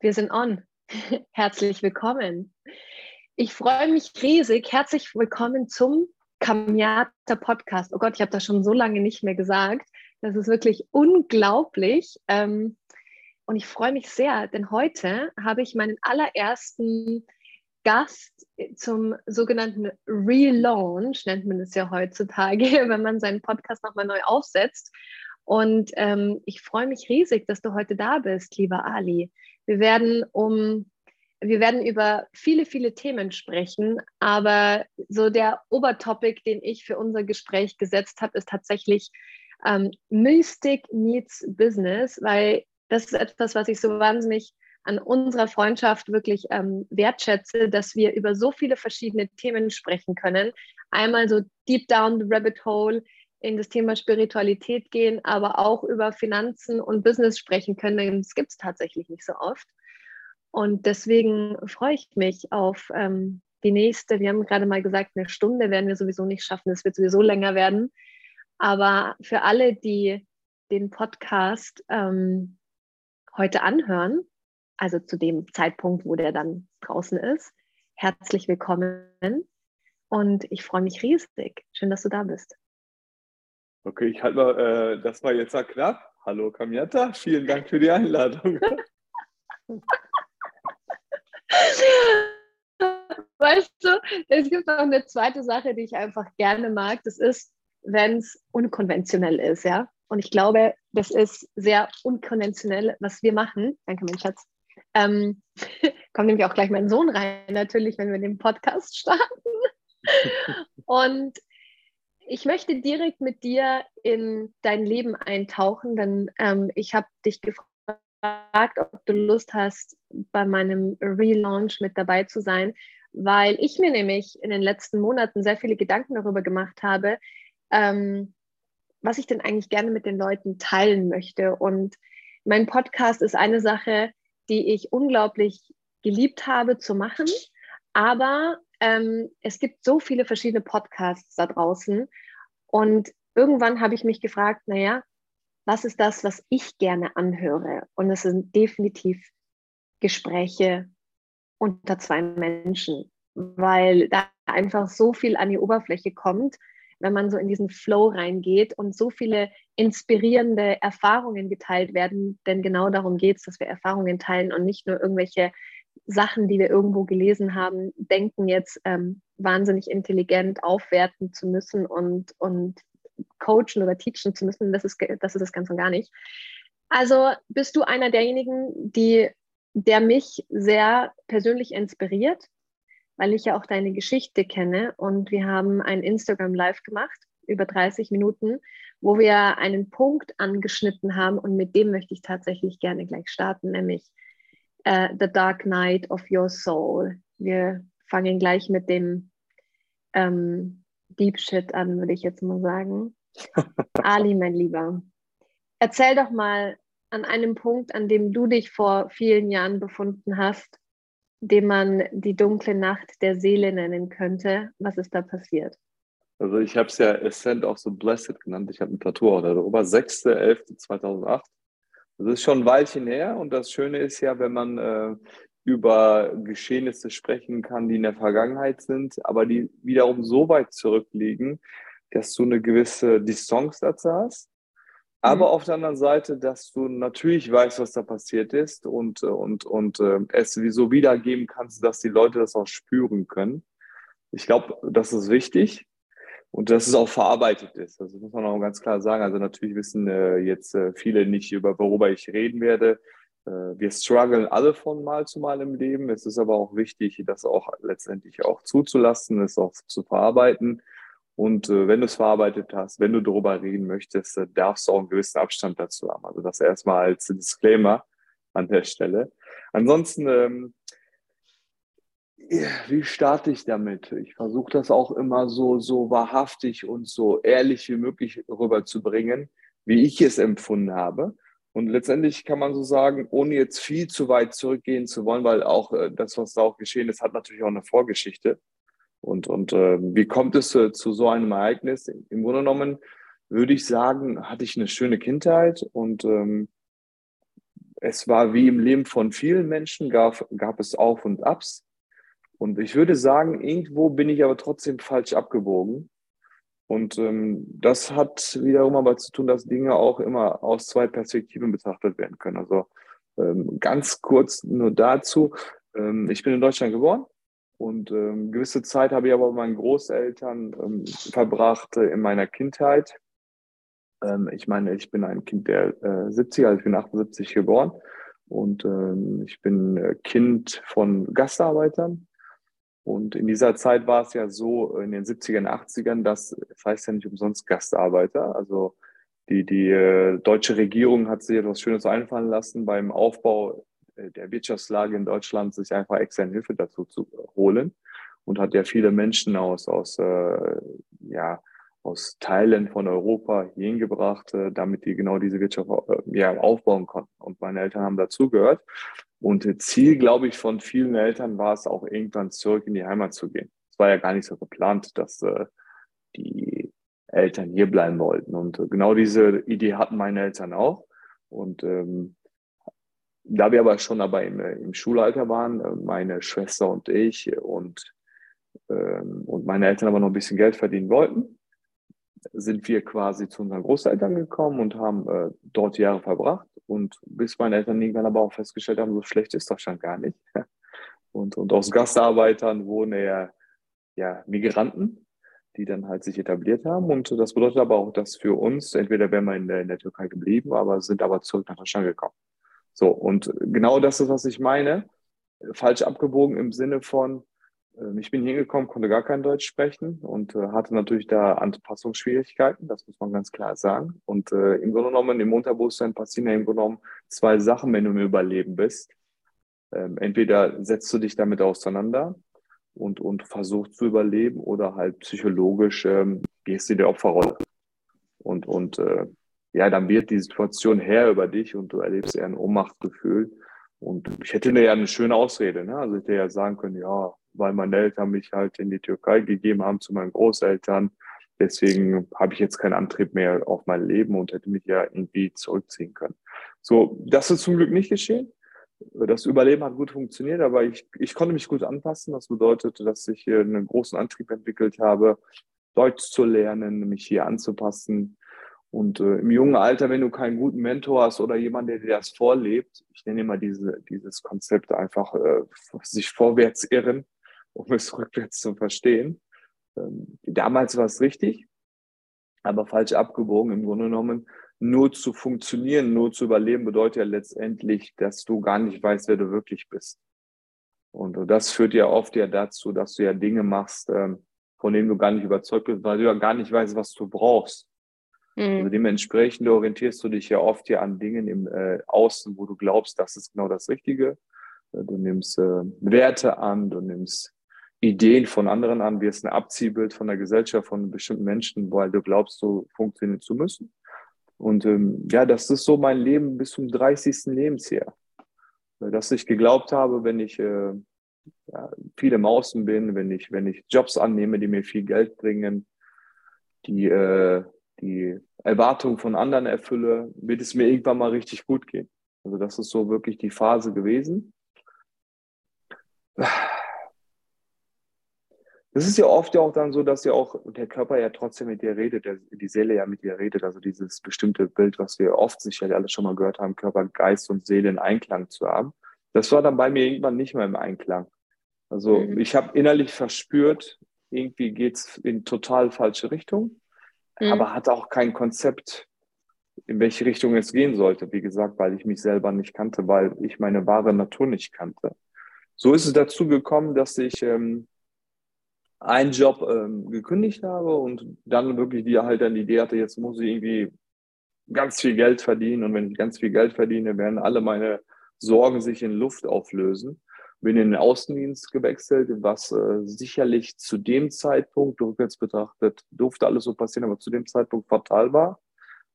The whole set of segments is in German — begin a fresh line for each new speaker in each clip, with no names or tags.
Wir sind on. Herzlich willkommen. Ich freue mich riesig. Herzlich willkommen zum Kamiata Podcast. Oh Gott, ich habe das schon so lange nicht mehr gesagt. Das ist wirklich unglaublich. Ähm, und ich freue mich sehr, denn heute habe ich meinen allerersten Gast zum sogenannten Relaunch, nennt man es ja heutzutage, wenn man seinen Podcast nochmal neu aufsetzt. Und ähm, ich freue mich riesig, dass du heute da bist, lieber Ali. Wir werden um wir werden über viele, viele Themen sprechen, aber so der Obertopic, den ich für unser Gespräch gesetzt habe, ist tatsächlich ähm, Mystic meets Business, weil das ist etwas, was ich so wahnsinnig an unserer Freundschaft wirklich ähm, wertschätze, dass wir über so viele verschiedene Themen sprechen können. Einmal so deep down the rabbit hole in das Thema Spiritualität gehen, aber auch über Finanzen und Business sprechen können. Das gibt es tatsächlich nicht so oft. Und deswegen freue ich mich auf ähm, die nächste. Wir haben gerade mal gesagt, eine Stunde werden wir sowieso nicht schaffen. Es wird sowieso länger werden. Aber für alle, die den Podcast ähm, heute anhören, also zu dem Zeitpunkt, wo der dann draußen ist, herzlich willkommen. Und ich freue mich riesig. Schön, dass du da bist.
Okay, ich halte mal, äh, das war jetzt knapp. Hallo Kamiata, vielen Dank für die Einladung.
Weißt du, es gibt noch eine zweite Sache, die ich einfach gerne mag. Das ist, wenn es unkonventionell ist, ja. Und ich glaube, das ist sehr unkonventionell, was wir machen. Danke, mein Schatz. Ähm, kommt nämlich auch gleich mein Sohn rein, natürlich, wenn wir den Podcast starten. Und ich möchte direkt mit dir in dein Leben eintauchen, denn ähm, ich habe dich gefragt, ob du Lust hast, bei meinem Relaunch mit dabei zu sein, weil ich mir nämlich in den letzten Monaten sehr viele Gedanken darüber gemacht habe, ähm, was ich denn eigentlich gerne mit den Leuten teilen möchte. Und mein Podcast ist eine Sache, die ich unglaublich geliebt habe zu machen, aber ähm, es gibt so viele verschiedene Podcasts da draußen. Und irgendwann habe ich mich gefragt, naja, was ist das, was ich gerne anhöre? Und es sind definitiv Gespräche unter zwei Menschen, weil da einfach so viel an die Oberfläche kommt, wenn man so in diesen Flow reingeht und so viele inspirierende Erfahrungen geteilt werden. Denn genau darum geht es, dass wir Erfahrungen teilen und nicht nur irgendwelche Sachen, die wir irgendwo gelesen haben, denken jetzt ähm, wahnsinnig intelligent aufwerten zu müssen und, und coachen oder teachen zu müssen. Das ist, das ist das Ganze gar nicht. Also bist du einer derjenigen, die, der mich sehr persönlich inspiriert, weil ich ja auch deine Geschichte kenne und wir haben ein Instagram Live gemacht über 30 Minuten, wo wir einen Punkt angeschnitten haben und mit dem möchte ich tatsächlich gerne gleich starten, nämlich uh, The Dark Night of Your Soul. Wir fangen gleich mit dem ähm, Deep Shit an, würde ich jetzt mal sagen. Ali, mein Lieber, erzähl doch mal an einem Punkt, an dem du dich vor vielen Jahren befunden hast, den man die dunkle Nacht der Seele nennen könnte. Was ist da passiert?
Also ich habe es ja Ascent of the Blessed genannt. Ich habe ein Tattoo auch darüber. 6.11.2008. Das ist schon ein Weilchen her und das Schöne ist ja, wenn man äh, über Geschehnisse sprechen kann, die in der Vergangenheit sind, aber die wiederum so weit zurückliegen, dass du eine gewisse Distanz dazu hast. Aber mhm. auf der anderen Seite, dass du natürlich weißt, was da passiert ist und, und, und äh, es so wiedergeben kannst, dass die Leute das auch spüren können. Ich glaube, das ist wichtig und dass es auch verarbeitet ist. Das muss man auch ganz klar sagen. Also natürlich wissen äh, jetzt äh, viele nicht, über worüber ich reden werde. Äh, wir strugglen alle von Mal zu Mal im Leben. Es ist aber auch wichtig, das auch letztendlich auch zuzulassen, es auch zu verarbeiten. Und äh, wenn du es verarbeitet hast, wenn du darüber reden möchtest, äh, darfst du auch einen gewissen Abstand dazu haben. Also das erstmal als Disclaimer an der Stelle. Ansonsten ähm, wie starte ich damit? Ich versuche das auch immer so, so wahrhaftig und so ehrlich wie möglich rüberzubringen, wie ich es empfunden habe. Und letztendlich kann man so sagen, ohne jetzt viel zu weit zurückgehen zu wollen, weil auch äh, das, was da auch geschehen ist, hat natürlich auch eine Vorgeschichte. Und, und äh, wie kommt es äh, zu so einem Ereignis? Im Grunde genommen würde ich sagen, hatte ich eine schöne Kindheit und ähm, es war wie im Leben von vielen Menschen, gab, gab es Auf und Abs. Und ich würde sagen, irgendwo bin ich aber trotzdem falsch abgebogen. Und ähm, das hat wiederum aber zu tun, dass Dinge auch immer aus zwei Perspektiven betrachtet werden können. Also ähm, ganz kurz nur dazu. Ähm, ich bin in Deutschland geboren und ähm, gewisse Zeit habe ich aber bei meinen Großeltern ähm, verbracht äh, in meiner Kindheit. Ähm, ich meine, ich bin ein Kind der äh, 70er, also ich bin 78 geboren und ähm, ich bin äh, Kind von Gastarbeitern und in dieser Zeit war es ja so, in den 70ern, 80ern, dass, das heißt ja nicht umsonst Gastarbeiter. Also die, die äh, deutsche Regierung hat sich etwas Schönes einfallen lassen, beim Aufbau äh, der Wirtschaftslage in Deutschland sich einfach externe Hilfe dazu zu holen und hat ja viele Menschen aus, aus, äh, ja, aus Teilen von Europa hierhin gebracht, äh, damit die genau diese Wirtschaft ja, aufbauen konnten. Und meine Eltern haben dazugehört. Und Ziel, glaube ich, von vielen Eltern war es auch irgendwann zurück in die Heimat zu gehen. Es war ja gar nicht so geplant, dass äh, die Eltern hier bleiben wollten. Und äh, genau diese Idee hatten meine Eltern auch. Und ähm, da wir aber schon aber im, im Schulalter waren, äh, meine Schwester und ich und, ähm, und meine Eltern aber noch ein bisschen Geld verdienen wollten, sind wir quasi zu unseren Großeltern gekommen und haben äh, dort Jahre verbracht. Und bis meine Eltern irgendwann aber auch festgestellt haben, so schlecht ist Deutschland gar nicht. Und, und aus Gastarbeitern wurden ja, ja Migranten, die dann halt sich etabliert haben. Und das bedeutet aber auch, dass für uns, entweder wären wir in der, in der Türkei geblieben, aber sind aber zurück nach Deutschland gekommen. So, und genau das ist, was ich meine. Falsch abgebogen im Sinne von, ich bin hingekommen, konnte gar kein Deutsch sprechen und äh, hatte natürlich da Anpassungsschwierigkeiten, das muss man ganz klar sagen. Und äh, im Grunde genommen, im Unterbewusstsein passieren ja im Grunde genommen zwei Sachen, wenn du im Überleben bist. Ähm, entweder setzt du dich damit auseinander und, und versuchst zu überleben oder halt psychologisch ähm, gehst du in die Opferrolle. Und, und äh, ja, dann wird die Situation her über dich und du erlebst eher ein Ohnmachtsgefühl. Und ich hätte ja eine schöne Ausrede, ne? Also ich hätte ja sagen können, ja, weil meine Eltern mich halt in die Türkei gegeben haben zu meinen Großeltern. Deswegen habe ich jetzt keinen Antrieb mehr auf mein Leben und hätte mich ja irgendwie zurückziehen können. So, das ist zum Glück nicht geschehen. Das Überleben hat gut funktioniert, aber ich, ich konnte mich gut anpassen. Das bedeutet, dass ich hier einen großen Antrieb entwickelt habe, Deutsch zu lernen, mich hier anzupassen. Und äh, im jungen Alter, wenn du keinen guten Mentor hast oder jemand, der dir das vorlebt, ich nenne immer diese, dieses Konzept einfach äh, sich vorwärts irren, um es rückwärts zu verstehen. Ähm, damals war es richtig, aber falsch abgebogen im Grunde genommen. Nur zu funktionieren, nur zu überleben, bedeutet ja letztendlich, dass du gar nicht weißt, wer du wirklich bist. Und das führt ja oft ja dazu, dass du ja Dinge machst, ähm, von denen du gar nicht überzeugt bist, weil du ja gar nicht weißt, was du brauchst. Mhm. Also dementsprechend orientierst du dich ja oft ja an Dingen im äh, Außen, wo du glaubst, das ist genau das Richtige. Du nimmst äh, Werte an, du nimmst Ideen von anderen an, wirst ein Abziehbild von der Gesellschaft, von bestimmten Menschen, weil du glaubst, so funktionieren zu müssen. Und ähm, ja, das ist so mein Leben bis zum 30. Lebensjahr. Dass ich geglaubt habe, wenn ich äh, ja, viel im bin, wenn ich, wenn ich Jobs annehme, die mir viel Geld bringen, die, äh, die Erwartungen von anderen erfülle, wird es mir irgendwann mal richtig gut gehen. Also das ist so wirklich die Phase gewesen. Das ist ja oft ja auch dann so, dass ja auch der Körper ja trotzdem mit dir redet, der, die Seele ja mit dir redet. Also dieses bestimmte Bild, was wir oft sicherlich alle schon mal gehört haben, Körper, Geist und Seele in Einklang zu haben. Das war dann bei mir irgendwann nicht mehr im Einklang. Also mhm. ich habe innerlich verspürt, irgendwie geht es in total falsche Richtung, mhm. aber hatte auch kein Konzept, in welche Richtung es gehen sollte. Wie gesagt, weil ich mich selber nicht kannte, weil ich meine wahre Natur nicht kannte. So ist es dazu gekommen, dass ich ähm, einen Job ähm, gekündigt habe und dann wirklich die halt dann die Idee hatte, jetzt muss ich irgendwie ganz viel Geld verdienen und wenn ich ganz viel Geld verdiene, werden alle meine Sorgen sich in Luft auflösen. Bin in den Außendienst gewechselt, was äh, sicherlich zu dem Zeitpunkt, rückwärts betrachtet, durfte alles so passieren, aber zu dem Zeitpunkt fatal war,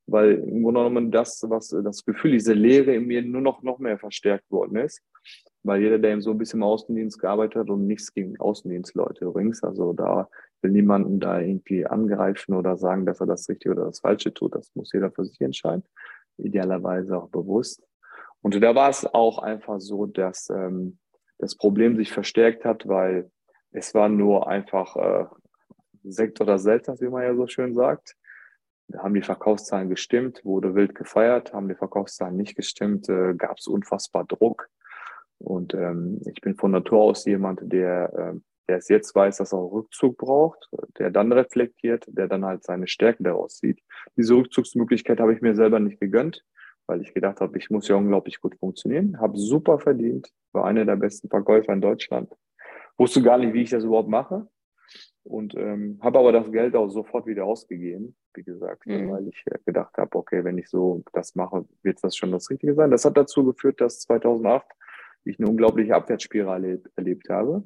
weil im Grunde genommen das, was das Gefühl, diese Leere in mir nur noch, noch mehr verstärkt worden ist weil jeder, der eben so ein bisschen im Außendienst gearbeitet hat und nichts gegen Außendienstleute übrigens, also da will niemanden da irgendwie angreifen oder sagen, dass er das Richtige oder das Falsche tut. Das muss jeder für sich entscheiden, idealerweise auch bewusst. Und da war es auch einfach so, dass ähm, das Problem sich verstärkt hat, weil es war nur einfach äh, Sekt oder Selters, wie man ja so schön sagt. Haben die Verkaufszahlen gestimmt, wurde wild gefeiert, haben die Verkaufszahlen nicht gestimmt, äh, gab es unfassbar Druck. Und ähm, ich bin von Natur aus jemand, der, äh, der es jetzt weiß, dass er Rückzug braucht, der dann reflektiert, der dann halt seine Stärken daraus sieht. Diese Rückzugsmöglichkeit habe ich mir selber nicht gegönnt weil ich gedacht habe, ich muss ja unglaublich gut funktionieren. Habe super verdient, war einer der besten Verkäufer in Deutschland. Wusste gar nicht, wie ich das überhaupt mache. Und ähm, habe aber das Geld auch sofort wieder ausgegeben, wie gesagt, mhm. weil ich äh, gedacht habe, okay, wenn ich so das mache, wird das schon das Richtige sein. Das hat dazu geführt, dass 2008 ich eine unglaubliche Abwärtsspirale erlebt habe.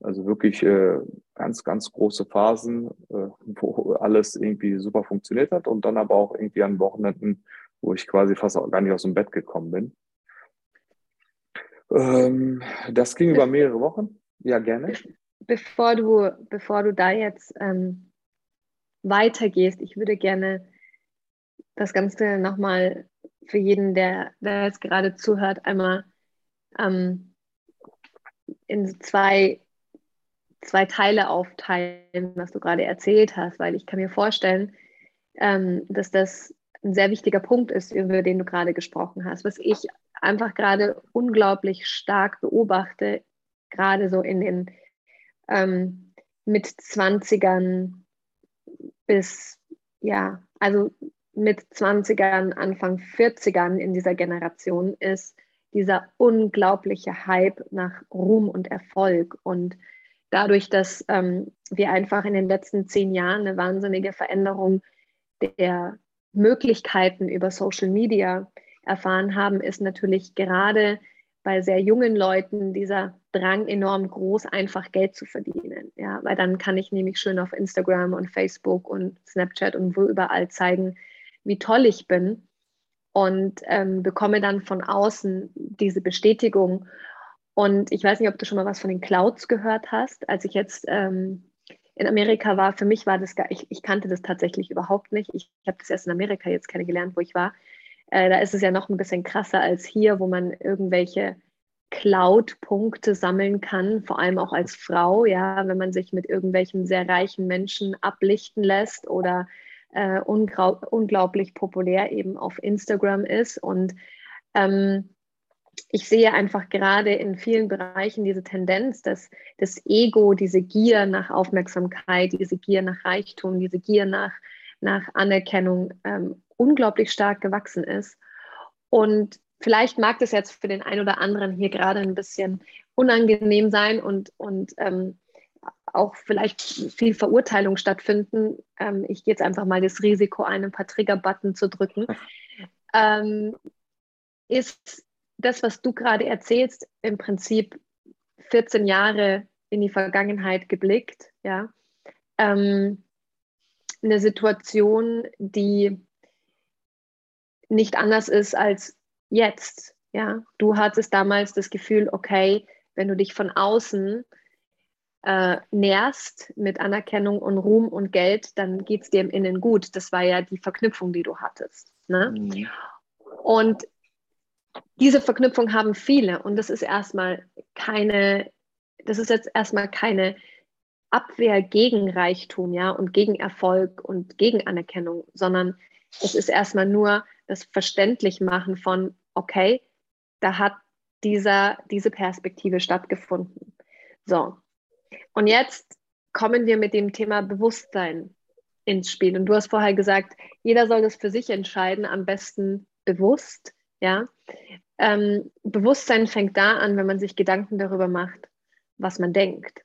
Also wirklich äh, ganz, ganz große Phasen, äh, wo alles irgendwie super funktioniert hat und dann aber auch irgendwie an Wochenenden wo ich quasi fast auch gar nicht aus dem Bett gekommen bin. Ähm, das ging über mehrere Wochen. Ja, gerne.
Bevor du, bevor du da jetzt ähm, weitergehst, ich würde gerne das Ganze nochmal für jeden, der, der jetzt gerade zuhört, einmal ähm, in zwei, zwei Teile aufteilen, was du gerade erzählt hast, weil ich kann mir vorstellen, ähm, dass das ein sehr wichtiger Punkt ist, über den du gerade gesprochen hast, was ich einfach gerade unglaublich stark beobachte, gerade so in den ähm, mit 20ern bis, ja, also mit 20ern, Anfang 40ern in dieser Generation ist dieser unglaubliche Hype nach Ruhm und Erfolg. Und dadurch, dass ähm, wir einfach in den letzten zehn Jahren eine wahnsinnige Veränderung der Möglichkeiten über Social Media erfahren haben, ist natürlich gerade bei sehr jungen Leuten dieser Drang enorm groß, einfach Geld zu verdienen. Ja, weil dann kann ich nämlich schön auf Instagram und Facebook und Snapchat und wo überall zeigen, wie toll ich bin und ähm, bekomme dann von außen diese Bestätigung. Und ich weiß nicht, ob du schon mal was von den Clouds gehört hast. Als ich jetzt ähm, in Amerika war, für mich war das gar, ich, ich kannte das tatsächlich überhaupt nicht. Ich, ich habe das erst in Amerika jetzt kennengelernt, wo ich war. Äh, da ist es ja noch ein bisschen krasser als hier, wo man irgendwelche Cloud-Punkte sammeln kann, vor allem auch als Frau, ja, wenn man sich mit irgendwelchen sehr reichen Menschen ablichten lässt oder äh, unglaublich populär eben auf Instagram ist. Und ähm, ich sehe einfach gerade in vielen Bereichen diese Tendenz, dass das Ego, diese Gier nach Aufmerksamkeit, diese Gier nach Reichtum, diese Gier nach, nach Anerkennung ähm, unglaublich stark gewachsen ist. Und vielleicht mag das jetzt für den einen oder anderen hier gerade ein bisschen unangenehm sein und, und ähm, auch vielleicht viel Verurteilung stattfinden. Ähm, ich gehe jetzt einfach mal das Risiko ein, ein paar Trigger-Button zu drücken. Ähm, ist das, was du gerade erzählst, im Prinzip 14 Jahre in die Vergangenheit geblickt, ja, ähm, eine Situation, die nicht anders ist als jetzt, ja. Du hattest damals das Gefühl, okay, wenn du dich von außen äh, nährst mit Anerkennung und Ruhm und Geld, dann geht es dir im Innen gut. Das war ja die Verknüpfung, die du hattest. Ne? Mhm. Und diese Verknüpfung haben viele und das ist erstmal keine, das ist jetzt erstmal keine Abwehr gegen Reichtum, ja, und gegen Erfolg und gegen Anerkennung, sondern es ist erstmal nur das Verständlichmachen von, okay, da hat dieser, diese Perspektive stattgefunden. So. Und jetzt kommen wir mit dem Thema Bewusstsein ins Spiel. Und du hast vorher gesagt, jeder soll das für sich entscheiden, am besten bewusst. Ja, ähm, Bewusstsein fängt da an, wenn man sich Gedanken darüber macht, was man denkt.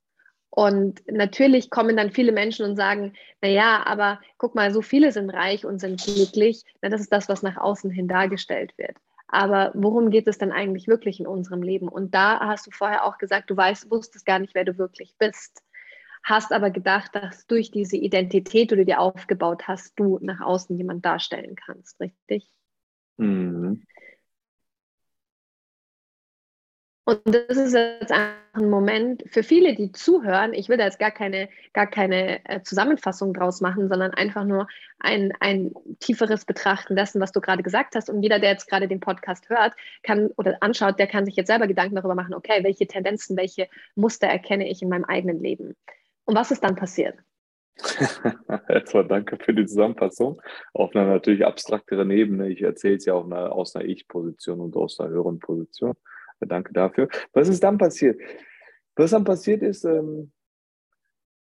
Und natürlich kommen dann viele Menschen und sagen, naja, aber guck mal, so viele sind reich und sind glücklich. Na, das ist das, was nach außen hin dargestellt wird. Aber worum geht es denn eigentlich wirklich in unserem Leben? Und da hast du vorher auch gesagt, du weißt, wusstest gar nicht, wer du wirklich bist. Hast aber gedacht, dass durch diese Identität, die du dir aufgebaut hast, du nach außen jemand darstellen kannst, richtig? Mhm. Und das ist jetzt ein Moment für viele, die zuhören. Ich will da jetzt gar keine, gar keine äh, Zusammenfassung draus machen, sondern einfach nur ein, ein tieferes Betrachten dessen, was du gerade gesagt hast. Und jeder, der jetzt gerade den Podcast hört, kann oder anschaut, der kann sich jetzt selber Gedanken darüber machen, okay, welche Tendenzen, welche Muster erkenne ich in meinem eigenen Leben? Und was ist dann passiert?
Erstmal danke für die Zusammenfassung. Auf einer natürlich abstrakteren Ebene. Ich erzähle es ja auch aus einer Ich-Position und aus einer höheren Position. Danke dafür. Was ist dann passiert? Was dann passiert ist, ähm,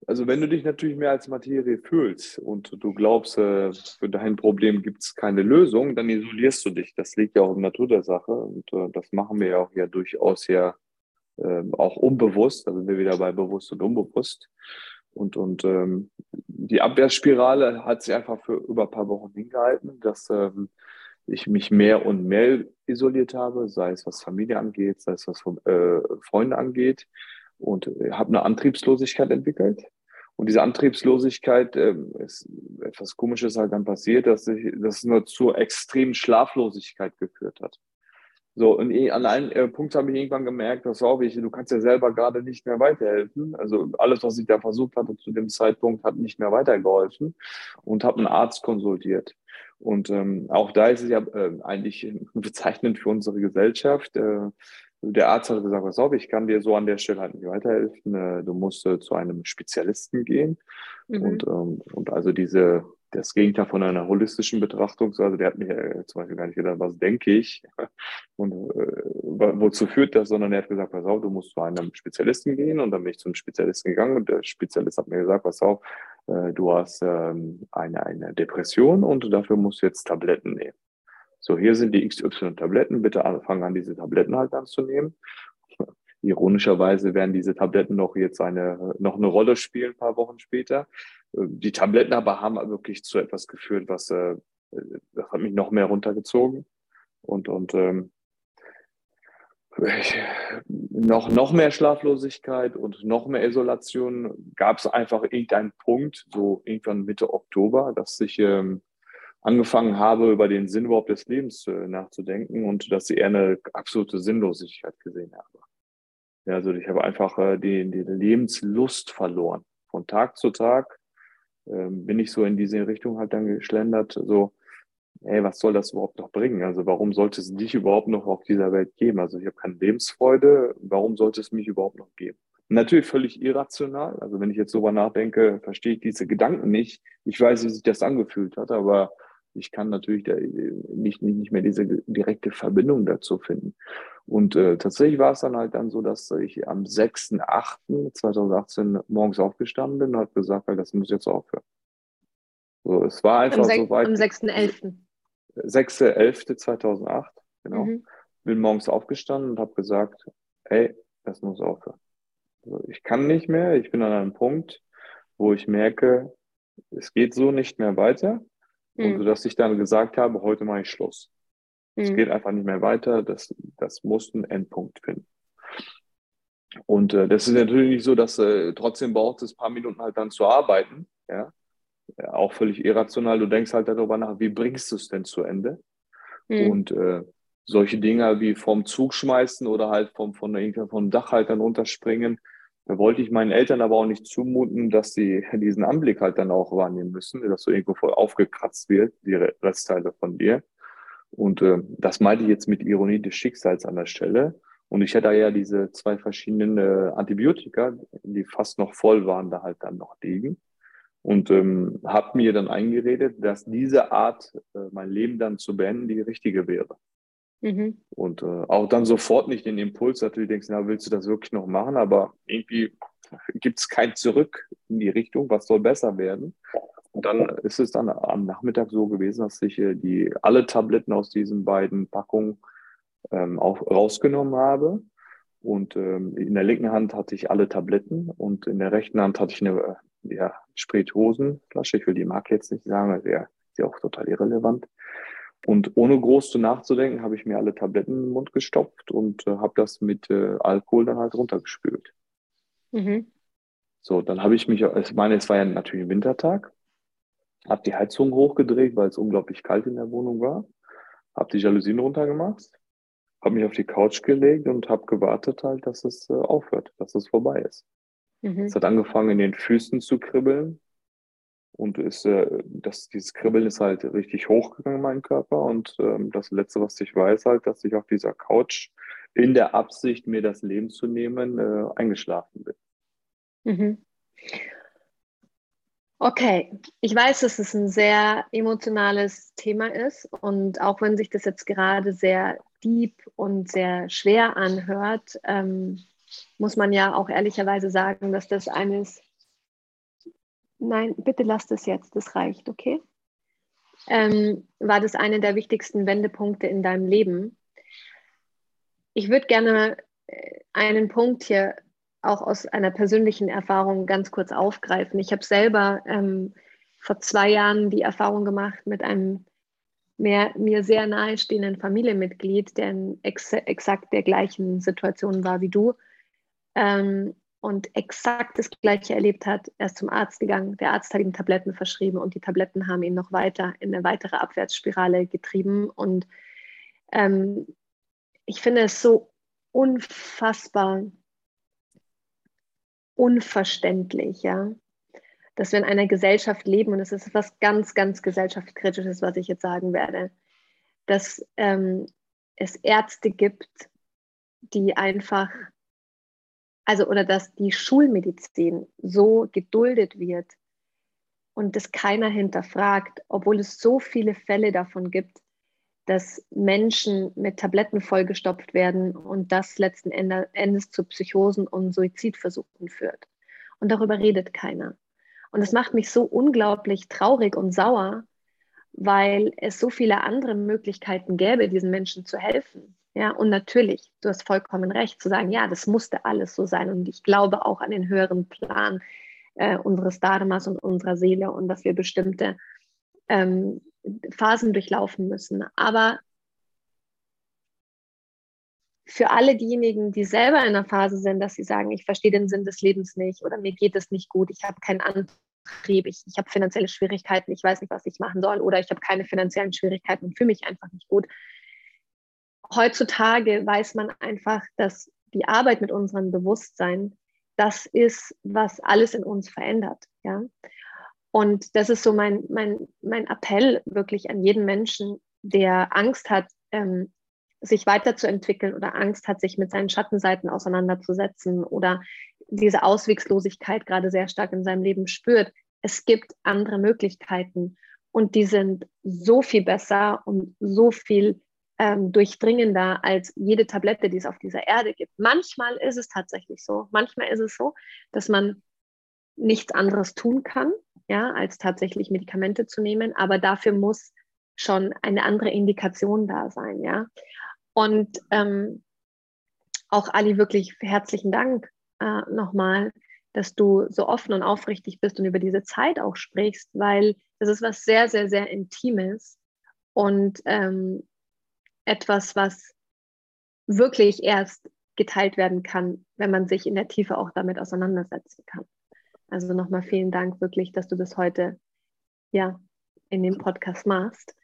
also wenn du dich natürlich mehr als Materie fühlst und du glaubst, äh, für dein Problem gibt es keine Lösung, dann isolierst du dich. Das liegt ja auch in der Natur der Sache und äh, das machen wir ja auch ja durchaus ja äh, auch unbewusst, also wir wieder bei bewusst und unbewusst. Und, und ähm, die Abwehrspirale hat sich einfach für über ein paar Wochen hingehalten, dass ähm, ich mich mehr und mehr isoliert habe, sei es was Familie angeht, sei es was äh, Freunde angeht und habe eine Antriebslosigkeit entwickelt. Und diese Antriebslosigkeit, äh, ist etwas Komisches halt dann passiert, dass ich, das nur zur extremen Schlaflosigkeit geführt hat. So, und eh, an einem äh, Punkt habe ich irgendwann gemerkt, dass auch ich, du kannst ja selber gerade nicht mehr weiterhelfen. Also alles, was ich da versucht hatte zu dem Zeitpunkt, hat nicht mehr weitergeholfen und habe einen Arzt konsultiert. Und ähm, auch da ist es ja äh, eigentlich bezeichnend für unsere Gesellschaft. Äh, der Arzt hat gesagt, pass auf, ich kann dir so an der Stelle halt nicht weiterhelfen. Äh, du musst äh, zu einem Spezialisten gehen. Mhm. Und, ähm, und also diese, das Gegenteil von einer holistischen Betrachtung, also der hat mir äh, zum Beispiel gar nicht gedacht, was denke ich und äh, wozu führt das, sondern er hat gesagt, pass auf, du musst zu einem Spezialisten gehen und dann bin ich zum Spezialisten gegangen und der Spezialist hat mir gesagt, pass auf, äh, du hast ähm, eine, eine Depression und dafür musst du jetzt Tabletten nehmen. So, hier sind die XY-Tabletten, bitte fangen an, diese Tabletten halt anzunehmen. Ironischerweise werden diese Tabletten noch jetzt eine, noch eine Rolle spielen, ein paar Wochen später. Die Tabletten aber haben wirklich zu etwas geführt, was, äh, das hat mich noch mehr runtergezogen. Und, und ähm, noch, noch mehr Schlaflosigkeit und noch mehr Isolation, gab es einfach irgendeinen Punkt, so irgendwann Mitte Oktober, dass ich ähm, angefangen habe, über den Sinn überhaupt des Lebens äh, nachzudenken und dass ich eher eine absolute Sinnlosigkeit gesehen habe. Ja, also ich habe einfach äh, die, die Lebenslust verloren. Von Tag zu Tag ähm, bin ich so in diese Richtung halt dann geschlendert, so, hey, was soll das überhaupt noch bringen? Also warum sollte es dich überhaupt noch auf dieser Welt geben? Also ich habe keine Lebensfreude, warum sollte es mich überhaupt noch geben? Natürlich völlig irrational. Also wenn ich jetzt darüber nachdenke, verstehe ich diese Gedanken nicht. Ich weiß, wie sich das angefühlt hat, aber ich kann natürlich nicht, nicht mehr diese direkte Verbindung dazu finden. Und äh, tatsächlich war es dann halt dann so, dass ich am 6.8.2018 morgens aufgestanden bin und habe gesagt, das muss jetzt aufhören. So, es war einfach so weit.
Am 6.11.
6.11.2008, genau. Mhm. Bin morgens aufgestanden und habe gesagt, ey, das muss aufhören. Also ich kann nicht mehr, ich bin an einem Punkt, wo ich merke, es geht so nicht mehr weiter. Mhm. Und dass ich dann gesagt habe, heute mache ich Schluss. Es mhm. geht einfach nicht mehr weiter, das, das muss einen Endpunkt finden. Und äh, das ist natürlich nicht so, dass äh, trotzdem braucht es ein paar Minuten halt dann zu arbeiten. Ja? ja? Auch völlig irrational. Du denkst halt darüber nach, wie bringst du es denn zu Ende? Mhm. Und äh, solche Dinge wie vom Zug schmeißen oder halt vom, von, vom Dach halt dann runterspringen, da wollte ich meinen Eltern aber auch nicht zumuten, dass sie diesen Anblick halt dann auch wahrnehmen müssen, dass so irgendwo voll aufgekratzt wird, die Restteile von dir. Und äh, das meinte ich jetzt mit Ironie des Schicksals an der Stelle. Und ich hatte ja diese zwei verschiedenen äh, Antibiotika, die fast noch voll waren, da halt dann noch liegen. Und ähm, habe mir dann eingeredet, dass diese Art, äh, mein Leben dann zu beenden, die richtige wäre. Mhm. Und äh, auch dann sofort nicht den Impuls, natürlich denkst, na, willst du das wirklich noch machen? Aber irgendwie gibt es kein Zurück in die Richtung, was soll besser werden. Und dann ist es dann am Nachmittag so gewesen, dass ich äh, die, alle Tabletten aus diesen beiden Packungen ähm, auch rausgenommen habe. Und ähm, in der linken Hand hatte ich alle Tabletten und in der rechten Hand hatte ich eine äh, ja, Sprithosenflasche. Ich will die Marke jetzt nicht sagen, das ist ja auch total irrelevant. Und ohne groß zu nachzudenken, habe ich mir alle Tabletten in den Mund gestopft und äh, habe das mit äh, Alkohol dann halt runtergespült. Mhm. So, dann habe ich mich, ich meine, es war ja natürlich ein Wintertag, habe die Heizung hochgedreht, weil es unglaublich kalt in der Wohnung war, habe die Jalousien runtergemacht, habe mich auf die Couch gelegt und habe gewartet halt, dass es äh, aufhört, dass es vorbei ist. Mhm. Es hat angefangen in den Füßen zu kribbeln und ist, äh, das, dieses Kribbeln ist halt richtig hochgegangen in meinem Körper und ähm, das Letzte, was ich weiß, halt, dass ich auf dieser Couch in der Absicht, mir das Leben zu nehmen, äh, eingeschlafen bin.
Mhm. Okay, ich weiß, dass es ein sehr emotionales Thema ist und auch wenn sich das jetzt gerade sehr deep und sehr schwer anhört, ähm, muss man ja auch ehrlicherweise sagen, dass das eines, nein, bitte lass das jetzt, das reicht, okay? Ähm, war das eine der wichtigsten Wendepunkte in deinem Leben? Ich würde gerne äh, einen Punkt hier auch aus einer persönlichen Erfahrung ganz kurz aufgreifen. Ich habe selber ähm, vor zwei Jahren die Erfahrung gemacht mit einem mehr, mir sehr nahestehenden Familienmitglied, der in ex exakt der gleichen Situation war wie du ähm, und exakt das Gleiche erlebt hat. Er ist zum Arzt gegangen, der Arzt hat ihm Tabletten verschrieben und die Tabletten haben ihn noch weiter in eine weitere Abwärtsspirale getrieben. Und ähm, ich finde es so unfassbar unverständlich, ja. Dass wir in einer Gesellschaft leben, und es ist was ganz, ganz gesellschaftskritisches, was ich jetzt sagen werde, dass ähm, es Ärzte gibt, die einfach, also oder dass die Schulmedizin so geduldet wird und das keiner hinterfragt, obwohl es so viele Fälle davon gibt, dass Menschen mit Tabletten vollgestopft werden und das letzten Endes zu Psychosen und Suizidversuchen führt. Und darüber redet keiner. Und das macht mich so unglaublich traurig und sauer, weil es so viele andere Möglichkeiten gäbe, diesen Menschen zu helfen. Ja, und natürlich, du hast vollkommen recht zu sagen, ja, das musste alles so sein. Und ich glaube auch an den höheren Plan äh, unseres Dharmas und unserer Seele und dass wir bestimmte ähm, Phasen durchlaufen müssen. Aber für alle diejenigen, die selber in einer Phase sind, dass sie sagen, ich verstehe den Sinn des Lebens nicht oder mir geht es nicht gut, ich habe keinen Antrieb, ich, ich habe finanzielle Schwierigkeiten, ich weiß nicht, was ich machen soll oder ich habe keine finanziellen Schwierigkeiten und fühle mich einfach nicht gut. Heutzutage weiß man einfach, dass die Arbeit mit unserem Bewusstsein das ist, was alles in uns verändert. Ja? Und das ist so mein, mein, mein Appell wirklich an jeden Menschen, der Angst hat, ähm, sich weiterzuentwickeln oder Angst hat, sich mit seinen Schattenseiten auseinanderzusetzen oder diese Auswegslosigkeit gerade sehr stark in seinem Leben spürt. Es gibt andere Möglichkeiten und die sind so viel besser und so viel ähm, durchdringender als jede Tablette, die es auf dieser Erde gibt. Manchmal ist es tatsächlich so. Manchmal ist es so, dass man nichts anderes tun kann ja, als tatsächlich Medikamente zu nehmen, aber dafür muss schon eine andere Indikation da sein, ja. Und ähm, auch Ali, wirklich herzlichen Dank äh, nochmal, dass du so offen und aufrichtig bist und über diese Zeit auch sprichst, weil das ist was sehr, sehr, sehr Intimes und ähm, etwas, was wirklich erst geteilt werden kann, wenn man sich in der Tiefe auch damit auseinandersetzen kann. Also nochmal vielen Dank wirklich, dass du das heute ja in dem Podcast machst.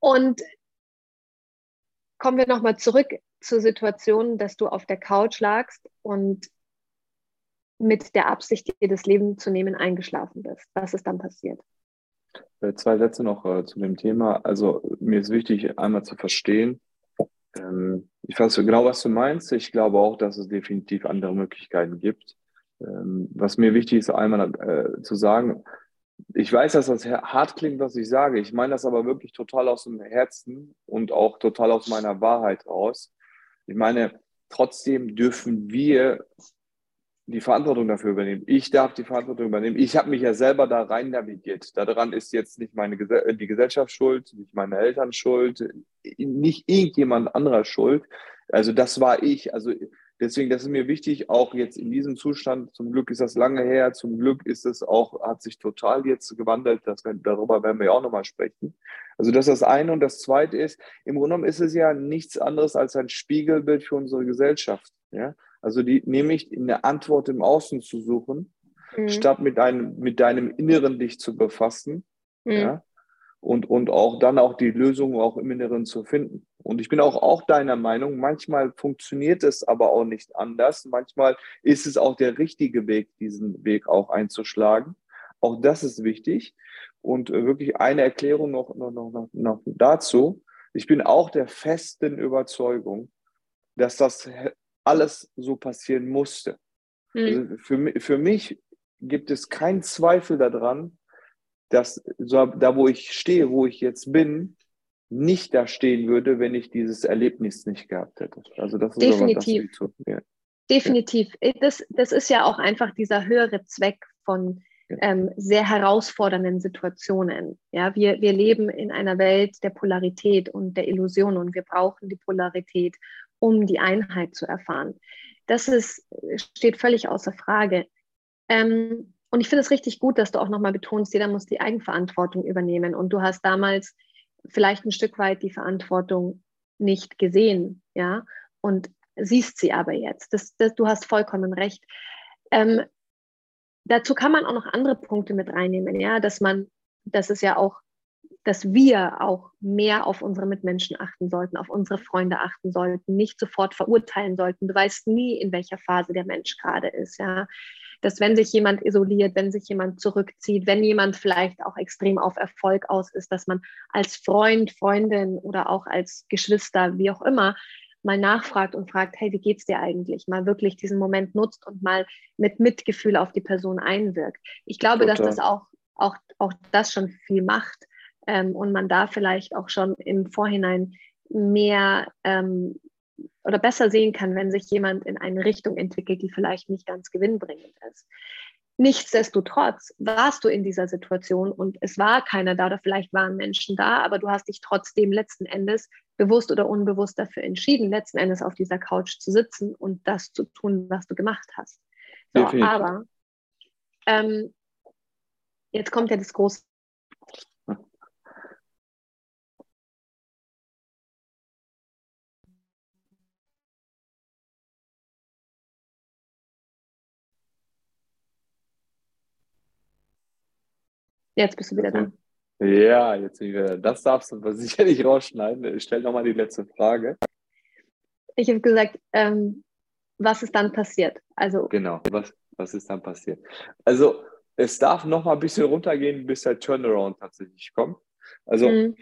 Und kommen wir nochmal zurück zur Situation, dass du auf der Couch lagst und mit der Absicht, dir das Leben zu nehmen, eingeschlafen bist. Was ist dann passiert?
Äh, zwei Sätze noch äh, zu dem Thema. Also mir ist wichtig, einmal zu verstehen, ähm, ich weiß genau, was du meinst. Ich glaube auch, dass es definitiv andere Möglichkeiten gibt. Ähm, was mir wichtig ist, einmal äh, zu sagen, ich weiß, dass das hart klingt, was ich sage. Ich meine das aber wirklich total aus dem Herzen und auch total aus meiner Wahrheit raus. Ich meine, trotzdem dürfen wir die Verantwortung dafür übernehmen. Ich darf die Verantwortung übernehmen. Ich habe mich ja selber da rein navigiert. Daran ist jetzt nicht meine die Gesellschaft schuld, nicht meine Eltern schuld, nicht irgendjemand anderer schuld. Also das war ich. Also Deswegen, das ist mir wichtig, auch jetzt in diesem Zustand, zum Glück ist das lange her, zum Glück ist es auch, hat sich total jetzt gewandelt, das, darüber werden wir ja auch nochmal sprechen. Also das ist das eine und das zweite ist, im Grunde genommen ist es ja nichts anderes als ein Spiegelbild für unsere Gesellschaft. Ja? Also die, nämlich eine Antwort im Außen zu suchen, mhm. statt mit, einem, mit deinem Inneren dich zu befassen. Mhm. Ja? Und, und auch dann auch die Lösung auch im Inneren zu finden. Und ich bin auch, auch deiner Meinung, manchmal funktioniert es aber auch nicht anders. Manchmal ist es auch der richtige Weg, diesen Weg auch einzuschlagen. Auch das ist wichtig. Und äh, wirklich eine Erklärung noch, noch, noch, noch dazu. Ich bin auch der festen Überzeugung, dass das alles so passieren musste. Mhm. Also für, für mich gibt es keinen Zweifel daran, dass so, da, wo ich stehe, wo ich jetzt bin, nicht da stehen würde, wenn ich dieses Erlebnis nicht gehabt hätte. Also das ist
Definitiv. Das, ja. Definitiv. Das, das ist ja auch einfach dieser höhere Zweck von ähm, sehr herausfordernden Situationen. Ja, wir, wir leben in einer Welt der Polarität und der Illusion und wir brauchen die Polarität, um die Einheit zu erfahren. Das ist, steht völlig außer Frage. Ähm, und ich finde es richtig gut, dass du auch nochmal betonst, jeder muss die Eigenverantwortung übernehmen. Und du hast damals vielleicht ein Stück weit die Verantwortung nicht gesehen, ja, und siehst sie aber jetzt. Das, das, du hast vollkommen recht. Ähm, dazu kann man auch noch andere Punkte mit reinnehmen, ja, dass man, das ist ja auch, dass wir auch mehr auf unsere Mitmenschen achten sollten, auf unsere Freunde achten sollten, nicht sofort verurteilen sollten. Du weißt nie, in welcher Phase der Mensch gerade ist, ja dass wenn sich jemand isoliert, wenn sich jemand zurückzieht, wenn jemand vielleicht auch extrem auf Erfolg aus ist, dass man als Freund, Freundin oder auch als Geschwister, wie auch immer, mal nachfragt und fragt, hey, wie geht's dir eigentlich? Mal wirklich diesen Moment nutzt und mal mit Mitgefühl auf die Person einwirkt. Ich glaube, Total. dass das auch, auch, auch das schon viel macht ähm, und man da vielleicht auch schon im Vorhinein mehr ähm, oder besser sehen kann, wenn sich jemand in eine Richtung entwickelt, die vielleicht nicht ganz gewinnbringend ist. Nichtsdestotrotz warst du in dieser Situation und es war keiner da oder vielleicht waren Menschen da, aber du hast dich trotzdem letzten Endes bewusst oder unbewusst dafür entschieden, letzten Endes auf dieser Couch zu sitzen und das zu tun, was du gemacht hast. So, aber ähm, jetzt kommt ja das große Jetzt bist du wieder da.
Ja, jetzt bin ich wieder. Das darfst du sicherlich rausschneiden. Stell nochmal die letzte Frage.
Ich habe gesagt, ähm, was ist dann passiert? Also
genau, was, was ist dann passiert? Also es darf noch mal ein bisschen runtergehen, bis der Turnaround tatsächlich kommt. Also mhm.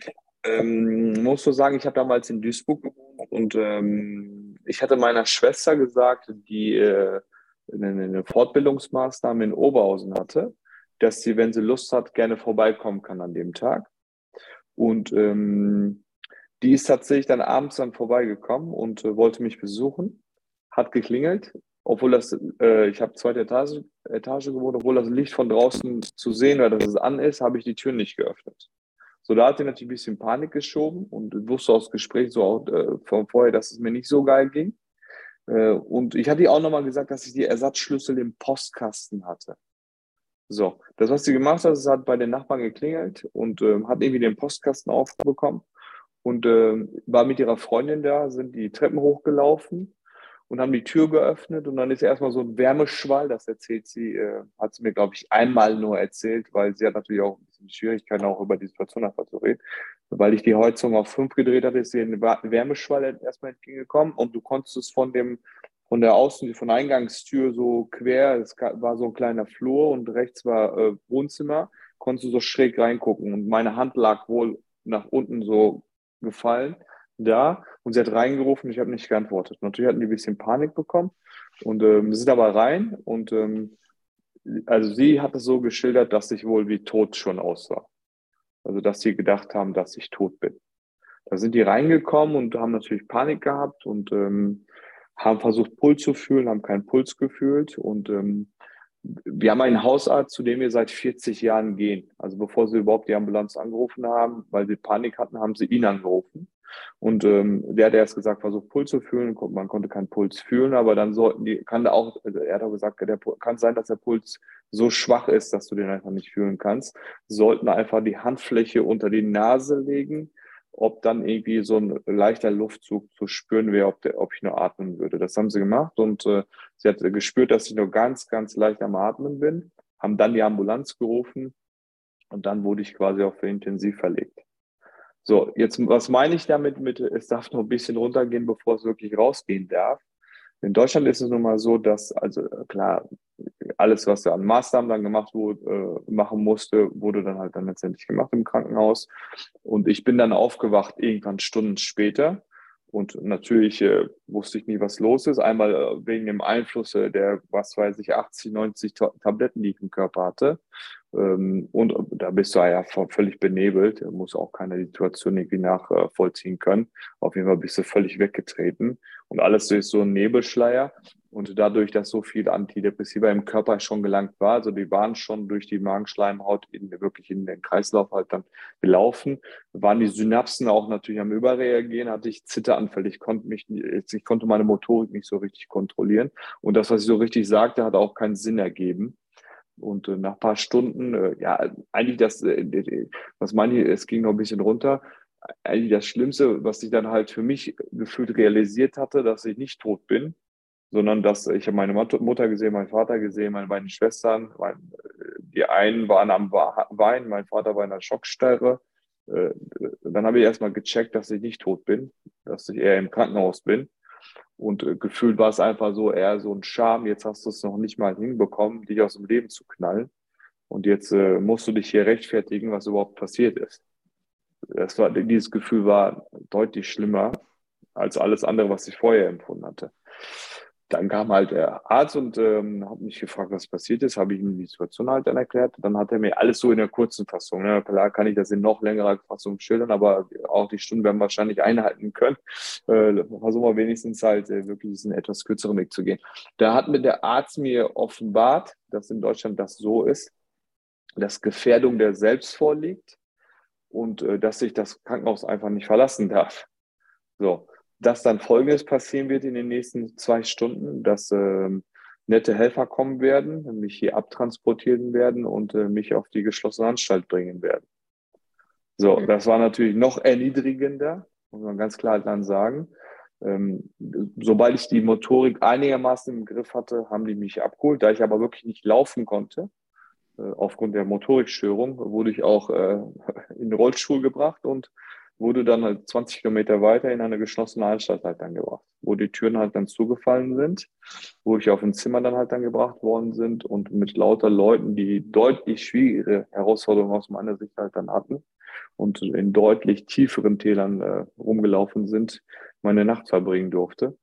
ähm, muss so sagen, ich habe damals in Duisburg gewohnt und ähm, ich hatte meiner Schwester gesagt, die äh, eine Fortbildungsmaßnahme in Oberhausen hatte dass sie, wenn sie Lust hat, gerne vorbeikommen kann an dem Tag. Und ähm, die ist tatsächlich dann abends dann vorbeigekommen und äh, wollte mich besuchen, hat geklingelt, obwohl das, äh, ich habe zweite Etage, Etage gewohnt, obwohl das Licht von draußen zu sehen war, dass es an ist, habe ich die Tür nicht geöffnet. So, da hat sie natürlich ein bisschen Panik geschoben und wusste aus Gespräch so auch äh, von vorher, dass es mir nicht so geil ging. Äh, und ich hatte ihr auch nochmal gesagt, dass ich die Ersatzschlüssel im Postkasten hatte. So, das, was sie gemacht hat, ist, hat bei den Nachbarn geklingelt und äh, hat irgendwie den Postkasten aufbekommen und äh, war mit ihrer Freundin da, sind die Treppen hochgelaufen und haben die Tür geöffnet und dann ist erstmal so ein Wärmeschwall, das erzählt sie, äh, hat sie mir, glaube ich, einmal nur erzählt, weil sie hat natürlich auch ein bisschen Schwierigkeiten, auch über die Situation einfach zu reden. Weil ich die Heizung auf fünf gedreht hatte, ist sie ein Wärmeschwall erstmal entgegengekommen und du konntest es von dem von der Außen, von der Eingangstür so quer, es war so ein kleiner Flur und rechts war äh, Wohnzimmer, konntest du so schräg reingucken und meine Hand lag wohl nach unten so gefallen da und sie hat reingerufen, ich habe nicht geantwortet. Natürlich hatten die ein bisschen Panik bekommen und ähm, sind aber rein und ähm, also sie hat es so geschildert, dass ich wohl wie tot schon aussah. Also dass sie gedacht haben, dass ich tot bin. Da sind die reingekommen und haben natürlich Panik gehabt und ähm, haben versucht, Puls zu fühlen, haben keinen Puls gefühlt und ähm, wir haben einen Hausarzt, zu dem wir seit 40 Jahren gehen. Also bevor sie überhaupt die Ambulanz angerufen haben, weil sie Panik hatten, haben sie ihn angerufen. Und ähm, der hat erst gesagt, versucht Puls zu fühlen, man konnte keinen Puls fühlen, aber dann sollten die, kann da auch, also er hat auch gesagt, der, kann sein, dass der Puls so schwach ist, dass du den einfach nicht fühlen kannst. Sollten einfach die Handfläche unter die Nase legen ob dann irgendwie so ein leichter Luftzug zu spüren wäre, ob, ob ich nur atmen würde. Das haben sie gemacht und äh, sie hat gespürt, dass ich nur ganz, ganz leicht am Atmen bin, haben dann die Ambulanz gerufen Und dann wurde ich quasi für intensiv verlegt. So, jetzt, was meine ich damit mit, es darf noch ein bisschen runtergehen, bevor es wirklich rausgehen darf? In Deutschland ist es nun mal so, dass, also klar, alles, was da an Maßnahmen dann gemacht wurde, äh, machen musste, wurde dann halt dann letztendlich gemacht im Krankenhaus. Und ich bin dann aufgewacht irgendwann Stunden später. Und natürlich äh, wusste ich nie, was los ist. Einmal äh, wegen dem Einfluss äh, der, was weiß ich, 80, 90 Tabletten, die ich im Körper hatte. Ähm, und da bist du ja völlig benebelt, muss auch keine Situation irgendwie nachvollziehen können. Auf jeden Fall bist du völlig weggetreten und alles durch so einen Nebelschleier. Und dadurch, dass so viel Antidepressiva im Körper schon gelangt war, also die waren schon durch die Magenschleimhaut in, wirklich in den Kreislauf halt dann gelaufen, waren die Synapsen auch natürlich am Überreagieren, hatte ich Zitteranfälle. Ich konnte mich, ich konnte meine Motorik nicht so richtig kontrollieren. Und das, was ich so richtig sagte, hat auch keinen Sinn ergeben. Und äh, nach ein paar Stunden, äh, ja, eigentlich das, äh, was meine ich, es ging noch ein bisschen runter. Eigentlich das Schlimmste, was ich dann halt für mich gefühlt realisiert hatte, dass ich nicht tot bin, sondern dass ich habe meine Mutter gesehen, meinen Vater gesehen, meine beiden Schwestern. Mein, die einen waren am Wein, mein Vater war in der Schockstarre. Dann habe ich erstmal gecheckt, dass ich nicht tot bin, dass ich eher im Krankenhaus bin. Und äh, gefühlt war es einfach so eher so ein Charme. Jetzt hast du es noch nicht mal hinbekommen, dich aus dem Leben zu knallen. Und jetzt äh, musst du dich hier rechtfertigen, was überhaupt passiert ist. Das war, dieses Gefühl war deutlich schlimmer als alles andere, was ich vorher empfunden hatte dann kam halt der Arzt und ähm, hat mich gefragt, was passiert ist. Habe ich ihm die Situation halt dann erklärt. Dann hat er mir alles so in der kurzen Fassung. Ne? Klar kann ich das in noch längerer Fassung schildern, aber auch die Stunden werden wahrscheinlich einhalten können. Äh, versuchen wir wenigstens halt äh, wirklich diesen etwas kürzeren Weg zu gehen. Da hat mir der Arzt mir offenbart, dass in Deutschland das so ist, dass Gefährdung der selbst vorliegt und äh, dass ich das Krankenhaus einfach nicht verlassen darf. So dass dann Folgendes passieren wird in den nächsten zwei Stunden, dass ähm, nette Helfer kommen werden, mich hier abtransportieren werden und äh, mich auf die geschlossene Anstalt bringen werden. So, mhm. das war natürlich noch erniedrigender, muss man ganz klar dann sagen. Ähm, sobald ich die Motorik einigermaßen im Griff hatte, haben die mich abgeholt. Da ich aber wirklich nicht laufen konnte, äh, aufgrund der Motorikstörung, wurde ich auch äh, in den Rollstuhl gebracht und wurde dann halt 20 Kilometer weiter in eine geschlossene Anstalt halt dann gebracht, wo die Türen halt dann zugefallen sind, wo ich auf ein Zimmer dann halt dann gebracht worden sind und mit lauter Leuten, die deutlich schwierige Herausforderungen aus meiner Sicht halt dann hatten und in deutlich tieferen Tälern äh, rumgelaufen sind, meine Nacht verbringen durfte.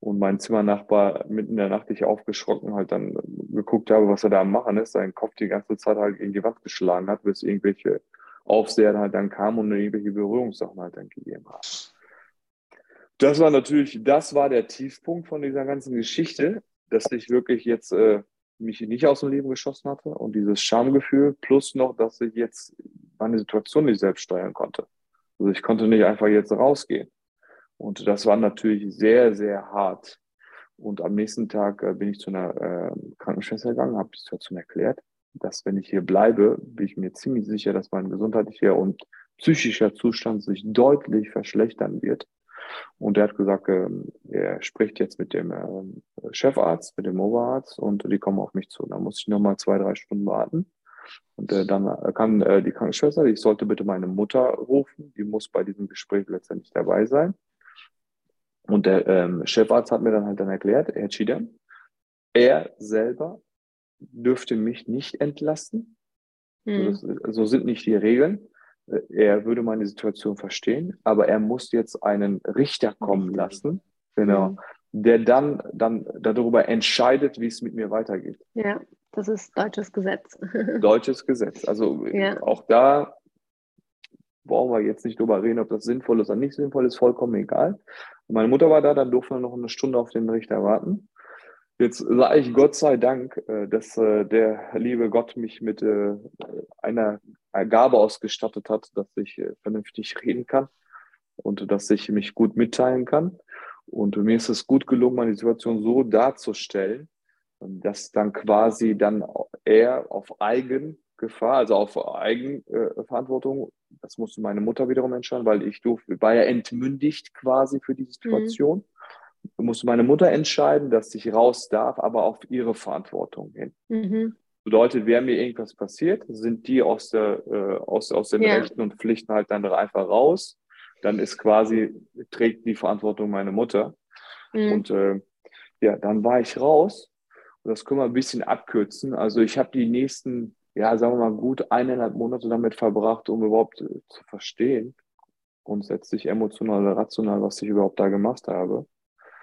Und mein Zimmernachbar mitten in der Nacht, ich aufgeschrocken halt dann geguckt habe, was er da am machen ist, seinen Kopf die ganze Zeit halt gegen die Wand geschlagen hat, bis irgendwelche Aufseher halt dann kam und irgendwelche Berührungssachen halt dann gegeben haben. Das war natürlich, das war der Tiefpunkt von dieser ganzen Geschichte, dass ich wirklich jetzt äh, mich nicht aus dem Leben geschossen hatte und dieses Schamgefühl plus noch, dass ich jetzt meine Situation nicht selbst steuern konnte. Also ich konnte nicht einfach jetzt rausgehen. Und das war natürlich sehr, sehr hart. Und am nächsten Tag äh, bin ich zu einer äh, Krankenschwester gegangen, habe die Situation erklärt dass wenn ich hier bleibe, bin ich mir ziemlich sicher, dass mein gesundheitlicher und psychischer Zustand sich deutlich verschlechtern wird. Und er hat gesagt, ähm, er spricht jetzt mit dem ähm, Chefarzt, mit dem Oberarzt und die kommen auf mich zu. Da muss ich nochmal zwei, drei Stunden warten. Und äh, dann kam äh, die Krankenschwester, ich sollte bitte meine Mutter rufen, die muss bei diesem Gespräch letztendlich dabei sein. Und der ähm, Chefarzt hat mir dann halt dann erklärt, Herr Chidam, er selber dürfte mich nicht entlassen. Hm. So, so sind nicht die Regeln. Er würde meine Situation verstehen, aber er muss jetzt einen Richter kommen lassen, genau, hm. der dann, dann darüber entscheidet, wie es mit mir weitergeht.
Ja, das ist deutsches Gesetz.
Deutsches Gesetz. Also ja. auch da brauchen wir jetzt nicht drüber reden, ob das sinnvoll ist oder nicht sinnvoll ist, vollkommen egal. Meine Mutter war da, dann durften wir noch eine Stunde auf den Richter warten. Jetzt sage ich Gott sei Dank, äh, dass äh, der liebe Gott mich mit äh, einer Gabe ausgestattet hat, dass ich vernünftig reden kann und dass ich mich gut mitteilen kann. Und mir ist es gut gelungen, meine Situation so darzustellen, dass dann quasi dann er auf Eigengefahr, also auf Eigenverantwortung, das musste meine Mutter wiederum entscheiden, weil ich durfte, war ja entmündigt quasi für die Situation. Mhm musste meine Mutter entscheiden, dass ich raus darf, aber auf ihre Verantwortung hin. Mhm. Bedeutet, wäre mir irgendwas passiert, sind die aus, der, äh, aus, aus den ja. Rechten und Pflichten halt dann einfach raus. Dann ist quasi, trägt die Verantwortung meine Mutter. Mhm. Und äh, ja, dann war ich raus. Und das können wir ein bisschen abkürzen. Also ich habe die nächsten, ja, sagen wir mal, gut eineinhalb Monate damit verbracht, um überhaupt äh, zu verstehen, grundsätzlich emotional oder rational, was ich überhaupt da gemacht habe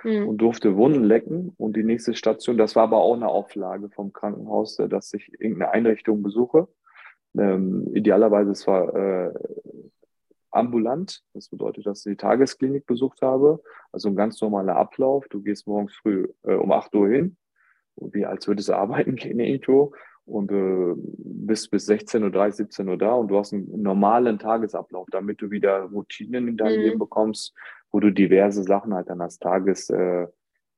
mhm. und durfte Wunden lecken. Und die nächste Station, das war aber auch eine Auflage vom Krankenhaus, äh, dass ich irgendeine Einrichtung besuche. Ähm, idealerweise es war äh, ambulant. Das bedeutet, dass ich die Tagesklinik besucht habe. Also ein ganz normaler Ablauf. Du gehst morgens früh äh, um 8 Uhr hin, wie als würdest du arbeiten gehen irgendwo und äh, bist bis 16.30 Uhr, 17 Uhr da und du hast einen normalen Tagesablauf, damit du wieder Routinen in deinem mhm. Leben bekommst, wo du diverse Sachen halt dann als Tages äh,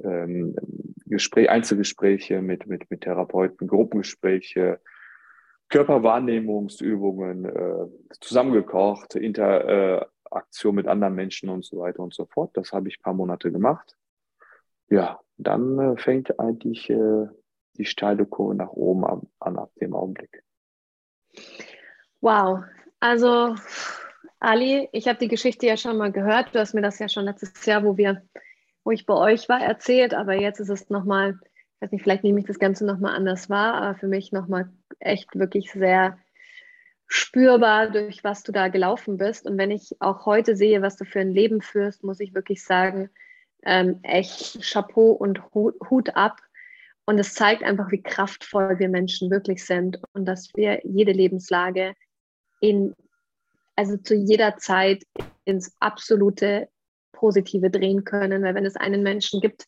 ähm, Gespräch, Einzelgespräche mit, mit, mit Therapeuten, Gruppengespräche, Körperwahrnehmungsübungen, äh, zusammengekocht, Interaktion mit anderen Menschen und so weiter und so fort. Das habe ich ein paar Monate gemacht. Ja, dann äh, fängt eigentlich äh, die steile Kurve nach oben an, an ab dem Augenblick.
Wow, also Ali, ich habe die Geschichte ja schon mal gehört. Du hast mir das ja schon letztes Jahr, wo wir, wo ich bei euch war, erzählt. Aber jetzt ist es nochmal, ich weiß nicht, vielleicht nehme ich das Ganze nochmal anders wahr, aber für mich nochmal echt wirklich sehr spürbar, durch was du da gelaufen bist. Und wenn ich auch heute sehe, was du für ein Leben führst, muss ich wirklich sagen, ähm, echt Chapeau und Hut ab. Und es zeigt einfach, wie kraftvoll wir Menschen wirklich sind und dass wir jede Lebenslage in also zu jeder Zeit ins absolute Positive drehen können. Weil wenn es einen Menschen gibt,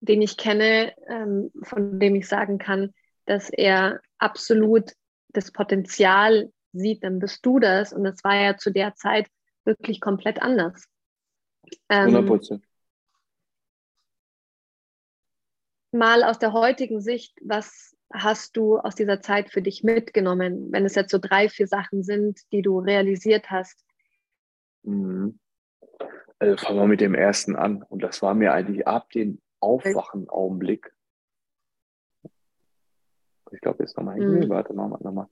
den ich kenne, ähm, von dem ich sagen kann, dass er absolut das Potenzial sieht, dann bist du das. Und das war ja zu der Zeit wirklich komplett anders.
Ähm, 100 Prozent.
Mal aus der heutigen Sicht, was hast du aus dieser Zeit für dich mitgenommen, wenn es jetzt so drei, vier Sachen sind, die du realisiert hast?
Mhm. Also fangen wir mit dem ersten an. Und das war mir eigentlich ab dem Aufwachen-Augenblick. Ich glaube, jetzt nochmal hingehen. Mhm. Warte, nochmal, nochmal.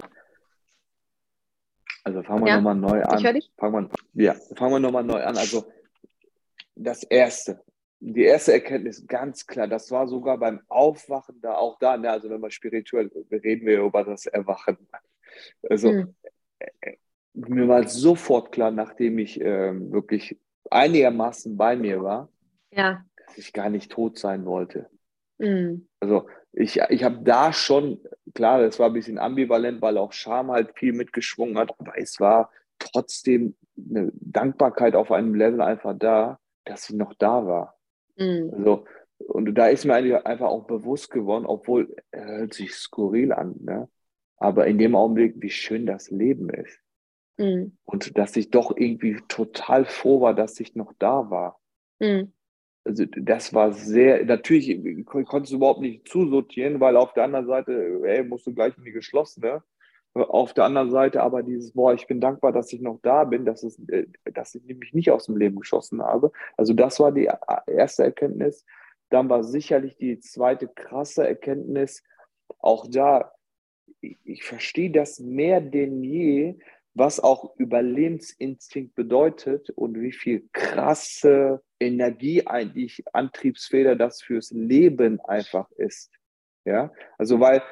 Also fangen wir ja, nochmal neu an. Ich höre dich. Fangen wir, ja, fangen wir nochmal neu an. Also das erste, die erste Erkenntnis ganz klar, das war sogar beim Aufwachen da, auch da, ne, also wenn man spirituell, reden wir über das Erwachen. Also mhm. mir war sofort klar, nachdem ich äh, wirklich einigermaßen bei mir war,
ja.
dass ich gar nicht tot sein wollte. Mhm. Also ich, ich habe da schon, klar, das war ein bisschen ambivalent, weil auch Scham halt viel mitgeschwungen hat, aber es war trotzdem eine Dankbarkeit auf einem Level einfach da, dass ich noch da war. Mhm. Also, und da ist mir eigentlich einfach auch bewusst geworden, obwohl er hört sich skurril an, ne? aber in dem Augenblick, wie schön das Leben ist. Mhm. Und dass ich doch irgendwie total froh war, dass ich noch da war. Mhm. Also das war sehr, natürlich konntest du überhaupt nicht zusortieren, weil auf der anderen Seite, ey, musst du gleich in die geschlossene. Auf der anderen Seite aber dieses, boah, ich bin dankbar, dass ich noch da bin, dass, es, äh, dass ich mich nicht aus dem Leben geschossen habe. Also das war die erste Erkenntnis. Dann war sicherlich die zweite krasse Erkenntnis, auch da, ich verstehe das mehr denn je, was auch Überlebensinstinkt bedeutet und wie viel krasse Energie eigentlich, Antriebsfeder das fürs Leben einfach ist. Ja, also weil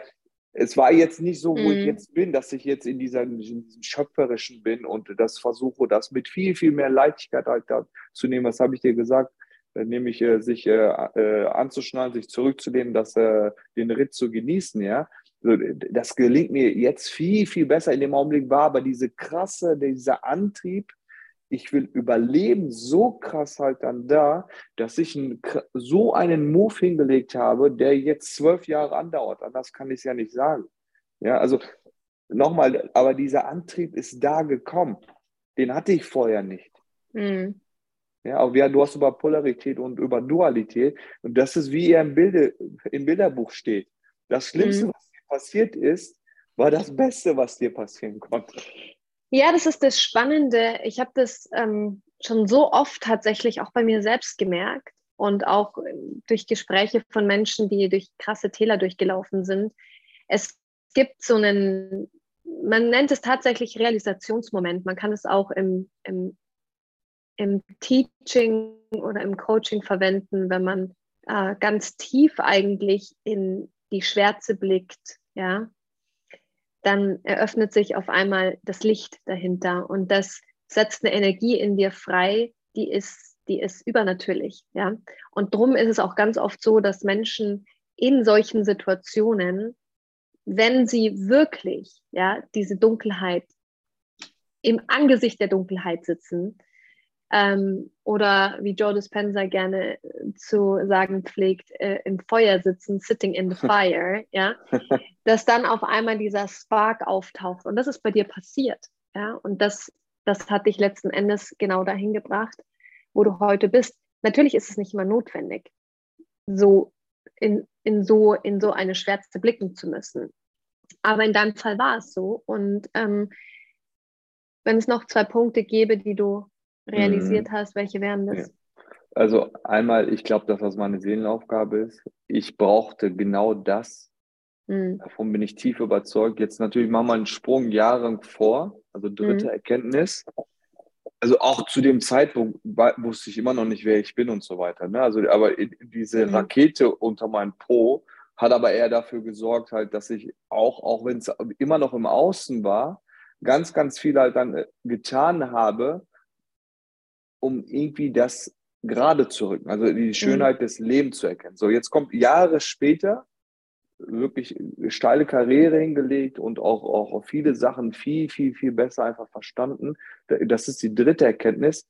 es war jetzt nicht so, wo mm. ich mhm. jetzt bin, dass ich jetzt in, dieser, in diesem Schöpferischen bin und das versuche, das mit viel, viel mehr Leichtigkeit halt zu nehmen. Was habe ich dir gesagt? Äh, nämlich äh, sich äh, äh, anzuschnallen, sich zurückzulehnen, das, äh, den Ritt zu genießen, ja. Das gelingt mir jetzt viel, viel besser. In dem Augenblick war aber diese krasse, dieser Antrieb, ich will überleben, so krass halt dann da, dass ich ein, so einen Move hingelegt habe, der jetzt zwölf Jahre andauert. Anders kann ich es ja nicht sagen. Ja, also nochmal, aber dieser Antrieb ist da gekommen. Den hatte ich vorher nicht. Mhm. Ja, aber ja, du hast über Polarität und über Dualität. Und das ist, wie er im, Bilde, im Bilderbuch steht. Das Schlimmste, mhm. was dir passiert ist, war das Beste, was dir passieren konnte.
Ja, das ist das Spannende. Ich habe das ähm, schon so oft tatsächlich auch bei mir selbst gemerkt und auch ähm, durch Gespräche von Menschen, die durch krasse Täler durchgelaufen sind. Es gibt so einen, man nennt es tatsächlich Realisationsmoment. Man kann es auch im, im, im Teaching oder im Coaching verwenden, wenn man äh, ganz tief eigentlich in die Schwärze blickt, ja, dann eröffnet sich auf einmal das Licht dahinter und das setzt eine Energie in dir frei, die ist, die ist übernatürlich, ja. Und darum ist es auch ganz oft so, dass Menschen in solchen Situationen, wenn sie wirklich, ja, diese Dunkelheit im Angesicht der Dunkelheit sitzen, ähm, oder wie Joe Dispenza gerne zu sagen pflegt, äh, im Feuer sitzen, sitting in the fire, ja, dass dann auf einmal dieser Spark auftaucht. Und das ist bei dir passiert. Ja, und das, das hat dich letzten Endes genau dahin gebracht, wo du heute bist. Natürlich ist es nicht immer notwendig, so in, in, so, in so eine Schwärze blicken zu müssen. Aber in deinem Fall war es so. Und ähm, wenn es noch zwei Punkte gäbe, die du realisiert mhm. hast, welche wären das?
Also einmal, ich glaube, dass das meine Seelenaufgabe ist. Ich brauchte genau das. Mhm. Davon bin ich tief überzeugt. Jetzt natürlich machen wir einen Sprung Jahre vor, also dritte mhm. Erkenntnis. Also auch zu dem Zeitpunkt wusste ich immer noch nicht, wer ich bin und so weiter. Ne? Also, aber diese mhm. Rakete unter meinem Po hat aber eher dafür gesorgt, halt, dass ich auch, auch wenn es immer noch im Außen war, ganz, ganz viel halt dann äh, getan habe, um irgendwie das gerade zu rücken, also die. Schönheit mhm. des Lebens zu erkennen. So, jetzt kommt Jahre später wirklich steile Karriere hingelegt und auch, auch viele Sachen viel, viel, viel besser einfach verstanden. Das ist die dritte Erkenntnis.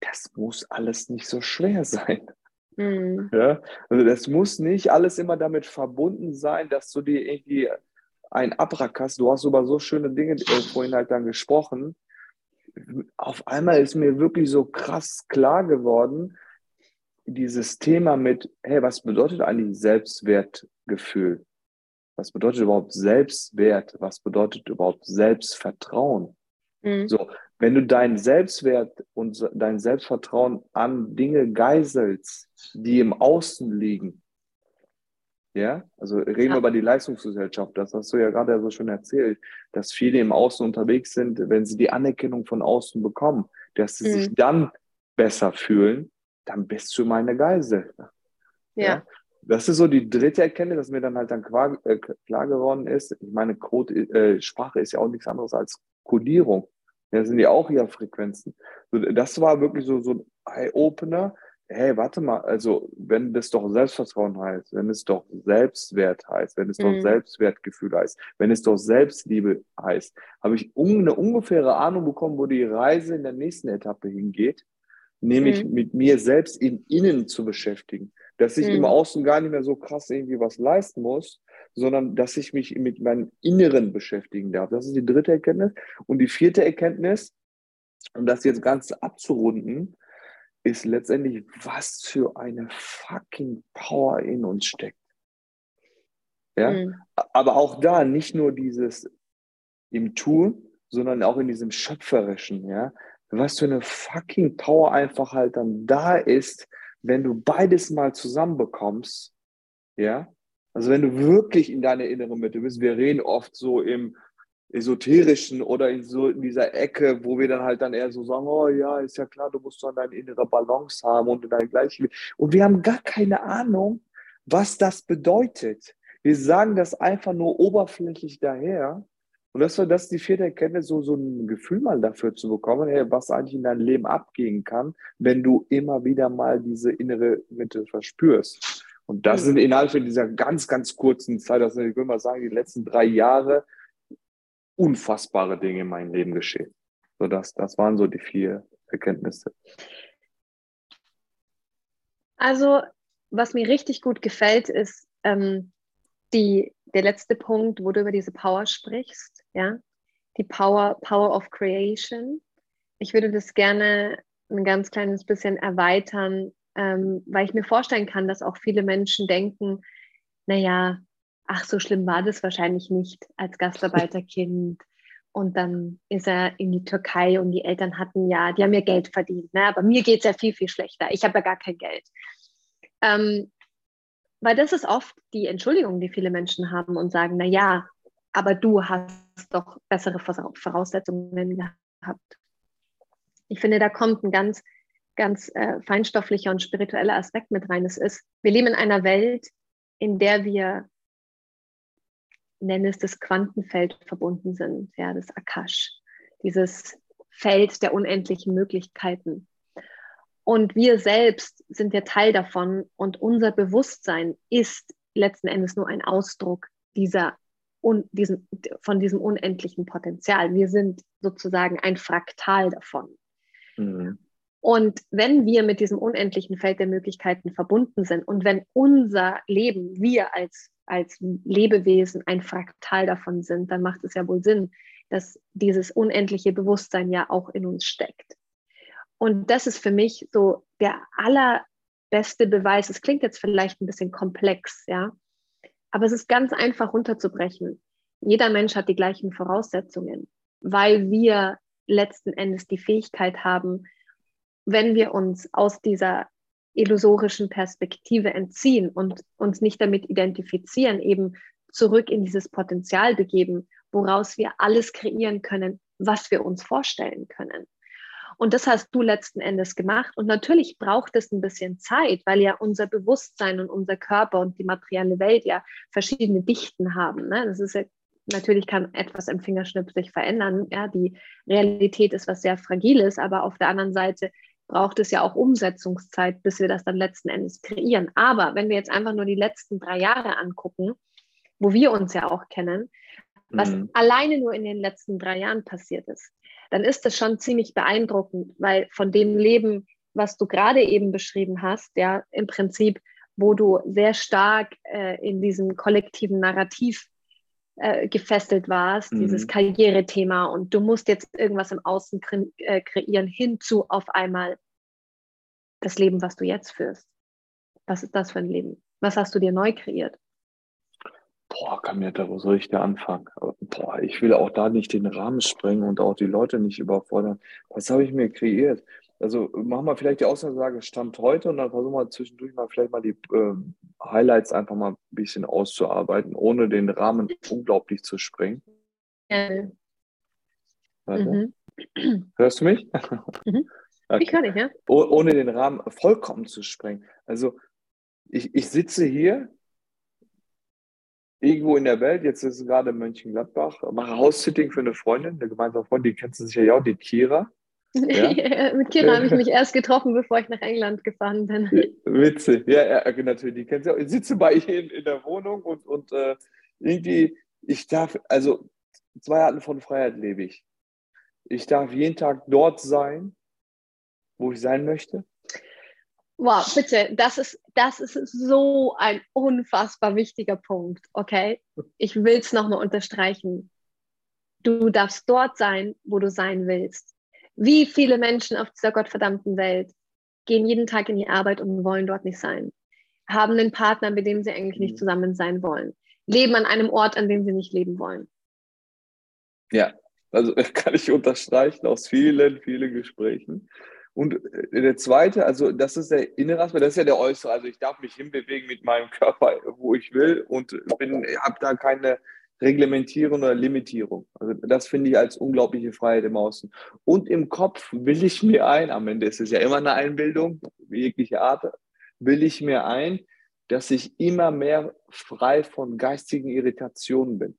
Das muss alles nicht so schwer sein. Mhm. Ja? Also das muss nicht alles immer damit verbunden sein, dass du dir irgendwie ein Abrack Du hast über so schöne Dinge äh, vorhin halt dann gesprochen auf einmal ist mir wirklich so krass klar geworden, dieses Thema mit, hey, was bedeutet eigentlich Selbstwertgefühl? Was bedeutet überhaupt Selbstwert? Was bedeutet überhaupt Selbstvertrauen? Mhm. So, wenn du deinen Selbstwert und dein Selbstvertrauen an Dinge geiselst, die im Außen liegen, ja, also reden ja. wir über die Leistungsgesellschaft. Das hast du ja gerade so schon erzählt, dass viele im Außen unterwegs sind, wenn sie die Anerkennung von außen bekommen, dass sie mhm. sich dann besser fühlen, dann bist du meine Geisel. Ja. ja. Das ist so die dritte Erkenntnis, dass mir dann halt dann klar, äh, klar geworden ist. Ich meine, Code, äh, Sprache ist ja auch nichts anderes als Codierung. Ja, sind ja auch ja Frequenzen. Das war wirklich so, so ein Eye-Opener, hey, warte mal, also wenn das doch Selbstvertrauen heißt, wenn es doch Selbstwert heißt, wenn es mhm. doch Selbstwertgefühl heißt, wenn es doch Selbstliebe heißt, habe ich un eine ungefähre Ahnung bekommen, wo die Reise in der nächsten Etappe hingeht, nämlich mhm. mit mir selbst im Innen zu beschäftigen. Dass ich mhm. im Außen gar nicht mehr so krass irgendwie was leisten muss, sondern dass ich mich mit meinem Inneren beschäftigen darf. Das ist die dritte Erkenntnis. Und die vierte Erkenntnis, um das jetzt ganz abzurunden, ist letztendlich, was für eine fucking Power in uns steckt. Ja? Mhm. Aber auch da nicht nur dieses im Tun, sondern auch in diesem Schöpferischen, ja. Was für eine fucking Power einfach halt dann da ist, wenn du beides mal zusammenbekommst, ja. Also wenn du wirklich in deiner inneren Mitte bist, wir reden oft so im, esoterischen oder in so in dieser Ecke, wo wir dann halt dann eher so sagen, oh ja, ist ja klar, du musst dann deine innere Balance haben und dein Gleichgewicht. Und wir haben gar keine Ahnung, was das bedeutet. Wir sagen das einfach nur oberflächlich daher. Und das war das die vierte Erkenntnis, so, so ein Gefühl mal dafür zu bekommen, hey, was eigentlich in deinem Leben abgehen kann, wenn du immer wieder mal diese innere Mitte verspürst. Und das sind innerhalb dieser ganz, ganz kurzen Zeit, das sind, ich würde mal sagen, die letzten drei Jahre, unfassbare Dinge in meinem Leben geschehen. So das, das waren so die vier Erkenntnisse.
Also, was mir richtig gut gefällt, ist ähm, die, der letzte Punkt, wo du über diese Power sprichst, ja, die Power, Power of Creation. Ich würde das gerne ein ganz kleines bisschen erweitern, ähm, weil ich mir vorstellen kann, dass auch viele Menschen denken, naja, ach, so schlimm war das wahrscheinlich nicht als Gastarbeiterkind. Und dann ist er in die Türkei und die Eltern hatten ja, die haben ja Geld verdient. Ne? Aber mir geht es ja viel, viel schlechter. Ich habe ja gar kein Geld. Ähm, weil das ist oft die Entschuldigung, die viele Menschen haben und sagen, na ja, aber du hast doch bessere Voraussetzungen gehabt. Ich finde, da kommt ein ganz, ganz äh, feinstofflicher und spiritueller Aspekt mit rein. Es ist, wir leben in einer Welt, in der wir, nennen es das Quantenfeld, verbunden sind, ja, das Akash, dieses Feld der unendlichen Möglichkeiten. Und wir selbst sind ja Teil davon und unser Bewusstsein ist letzten Endes nur ein Ausdruck dieser, un, diesen, von diesem unendlichen Potenzial. Wir sind sozusagen ein Fraktal davon. Mhm. Und wenn wir mit diesem unendlichen Feld der Möglichkeiten verbunden sind und wenn unser Leben, wir als, als Lebewesen ein Fraktal davon sind, dann macht es ja wohl Sinn, dass dieses unendliche Bewusstsein ja auch in uns steckt. Und das ist für mich so der allerbeste Beweis. Es klingt jetzt vielleicht ein bisschen komplex, ja, aber es ist ganz einfach runterzubrechen. Jeder Mensch hat die gleichen Voraussetzungen, weil wir letzten Endes die Fähigkeit haben, wenn wir uns aus dieser illusorischen Perspektive entziehen und uns nicht damit identifizieren, eben zurück in dieses Potenzial begeben, woraus wir alles kreieren können, was wir uns vorstellen können. Und das hast du letzten Endes gemacht. Und natürlich braucht es ein bisschen Zeit, weil ja unser Bewusstsein und unser Körper und die materielle Welt ja verschiedene Dichten haben. Ne? Das ist ja, natürlich kann etwas im Fingerschnipp sich verändern. Ja? Die Realität ist was sehr Fragiles, aber auf der anderen Seite braucht es ja auch Umsetzungszeit, bis wir das dann letzten Endes kreieren. Aber wenn wir jetzt einfach nur die letzten drei Jahre angucken, wo wir uns ja auch kennen, was mhm. alleine nur in den letzten drei Jahren passiert ist, dann ist das schon ziemlich beeindruckend, weil von dem Leben, was du gerade eben beschrieben hast, ja, im Prinzip, wo du sehr stark äh, in diesem kollektiven Narrativ äh, gefesselt warst, mhm. dieses Karrierethema und du musst jetzt irgendwas im Außen kre äh, kreieren, hinzu auf einmal das Leben, was du jetzt führst. Was ist das für ein Leben? Was hast du dir neu kreiert?
Boah, da, wo soll ich da anfangen? Boah, ich will auch da nicht den Rahmen sprengen und auch die Leute nicht überfordern. Was habe ich mir kreiert? Also machen wir vielleicht die Aussage Stand heute und dann versuchen wir zwischendurch mal vielleicht mal die äh, Highlights einfach mal ein bisschen auszuarbeiten, ohne den Rahmen unglaublich zu sprengen. Ja. Mhm. Hörst du mich?
Mhm. Okay. Ich höre dich, ja.
Oh, ohne den Rahmen vollkommen zu sprengen. Also ich, ich sitze hier irgendwo in der Welt, jetzt ist es gerade Mönchengladbach, mache House-Sitting für eine Freundin, eine gemeinsame Freundin, die kennst du sicher ja auch, die Kira.
Ja? Mit Kira habe ich mich erst getroffen, bevor ich nach England gefahren bin.
Witzig, ja, ja natürlich, die kennst du auch. Ich sitze bei ihr in, in der Wohnung und, und äh, irgendwie, ich darf, also zwei Arten von Freiheit lebe ich. Ich darf jeden Tag dort sein, wo ich sein möchte.
Wow, bitte, das ist, das ist so ein unfassbar wichtiger Punkt, okay? Ich will es nochmal unterstreichen. Du darfst dort sein, wo du sein willst. Wie viele Menschen auf dieser gottverdammten Welt gehen jeden Tag in die Arbeit und wollen dort nicht sein? Haben einen Partner, mit dem sie eigentlich nicht mhm. zusammen sein wollen? Leben an einem Ort, an dem sie nicht leben wollen?
Ja, also kann ich unterstreichen aus vielen, vielen Gesprächen. Und äh, der zweite, also das ist der innere Aspekt, das ist ja der äußere. Also ich darf mich hinbewegen mit meinem Körper, wo ich will und habe da keine Reglementierung oder Limitierung. Also das finde ich als unglaubliche Freiheit im Außen. Und im Kopf will ich mir ein, am Ende ist es ja immer eine Einbildung, jegliche Art, will ich mir ein, dass ich immer mehr frei von geistigen Irritationen bin.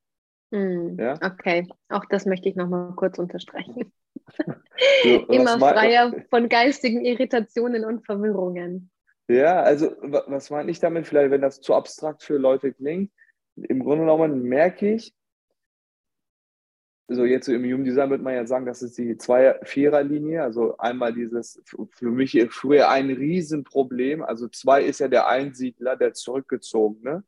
Mm, ja? Okay, auch das möchte ich nochmal kurz unterstreichen. So, Immer freier von geistigen Irritationen und Verwirrungen.
Ja, also was meine ich damit? Vielleicht, wenn das zu abstrakt für Leute klingt, im Grunde genommen merke ich, so jetzt im Human Design würde man ja sagen, das ist die Zwei-Vierer-Linie. Also einmal dieses, für mich früher ein Riesenproblem. Also zwei ist ja der Einsiedler, der Zurückgezogene.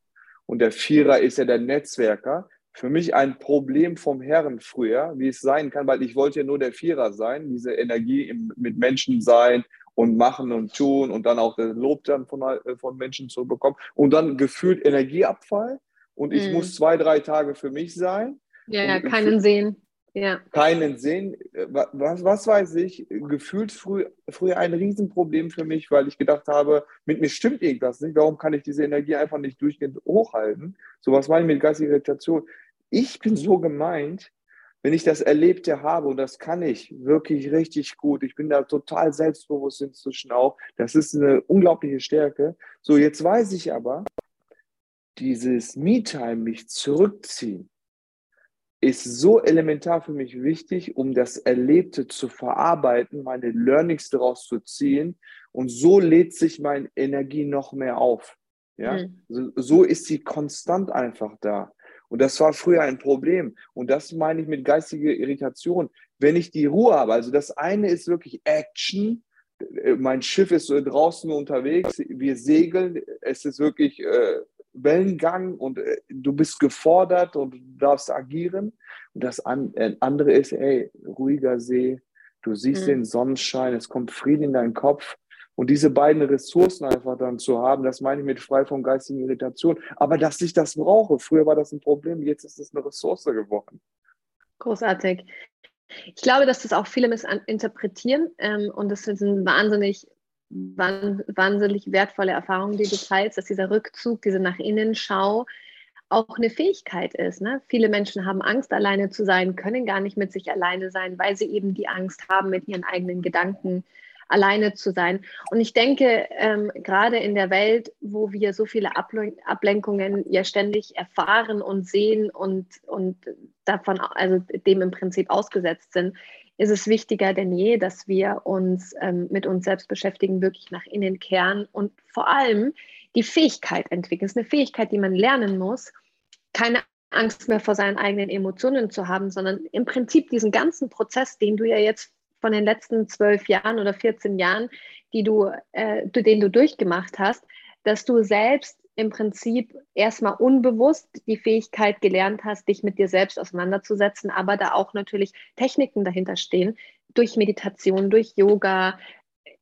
Und der Vierer ist ja der Netzwerker für mich ein Problem vom Herren früher, wie es sein kann, weil ich wollte ja nur der Vierer sein, diese Energie im, mit Menschen sein und machen und tun und dann auch das Lob dann von, äh, von Menschen zu bekommen und dann gefühlt Energieabfall und ich mm. muss zwei, drei Tage für mich sein.
Ja, ja keinen sehen. Ja.
Keinen sehen. Was, was weiß ich, gefühlt früh, früher ein Riesenproblem für mich, weil ich gedacht habe, mit mir stimmt irgendwas nicht. Warum kann ich diese Energie einfach nicht durchgehend hochhalten? So was meine ich mit geistiger Irritation ich bin so gemeint, wenn ich das Erlebte habe, und das kann ich wirklich richtig gut, ich bin da total selbstbewusst inzwischen auch, das ist eine unglaubliche Stärke. So, jetzt weiß ich aber, dieses Me-Time, mich zurückziehen, ist so elementar für mich wichtig, um das Erlebte zu verarbeiten, meine Learnings daraus zu ziehen. Und so lädt sich meine Energie noch mehr auf. Ja? Mhm. So, so ist sie konstant einfach da. Und das war früher ein Problem. Und das meine ich mit geistiger Irritation. Wenn ich die Ruhe habe, also das eine ist wirklich Action. Mein Schiff ist draußen unterwegs, wir segeln, es ist wirklich äh, Wellengang und äh, du bist gefordert und du darfst agieren. Und das an, äh, andere ist, ey, ruhiger See, du siehst mhm. den Sonnenschein, es kommt Frieden in deinen Kopf und diese beiden Ressourcen einfach dann zu haben, das meine ich mit frei von geistigen Irritation. Aber dass ich das brauche, früher war das ein Problem, jetzt ist es eine Ressource geworden.
Großartig. Ich glaube, dass das auch viele missinterpretieren ähm, und das ist ein wahnsinnig, wahnsinnig wertvolle Erfahrung, die du teilst, dass dieser Rückzug, diese nach innen Schau auch eine Fähigkeit ist. Ne? Viele Menschen haben Angst, alleine zu sein, können gar nicht mit sich alleine sein, weil sie eben die Angst haben, mit ihren eigenen Gedanken alleine zu sein. Und ich denke, ähm, gerade in der Welt, wo wir so viele Ablen Ablenkungen ja ständig erfahren und sehen und, und davon, also dem im Prinzip ausgesetzt sind, ist es wichtiger denn je, dass wir uns ähm, mit uns selbst beschäftigen, wirklich nach innen kehren und vor allem die Fähigkeit entwickeln. Es ist eine Fähigkeit, die man lernen muss, keine Angst mehr vor seinen eigenen Emotionen zu haben, sondern im Prinzip diesen ganzen Prozess, den du ja jetzt von den letzten zwölf Jahren oder 14 Jahren, die du, äh, den du durchgemacht hast, dass du selbst im Prinzip erstmal unbewusst die Fähigkeit gelernt hast, dich mit dir selbst auseinanderzusetzen, aber da auch natürlich Techniken dahinter stehen, durch Meditation, durch Yoga,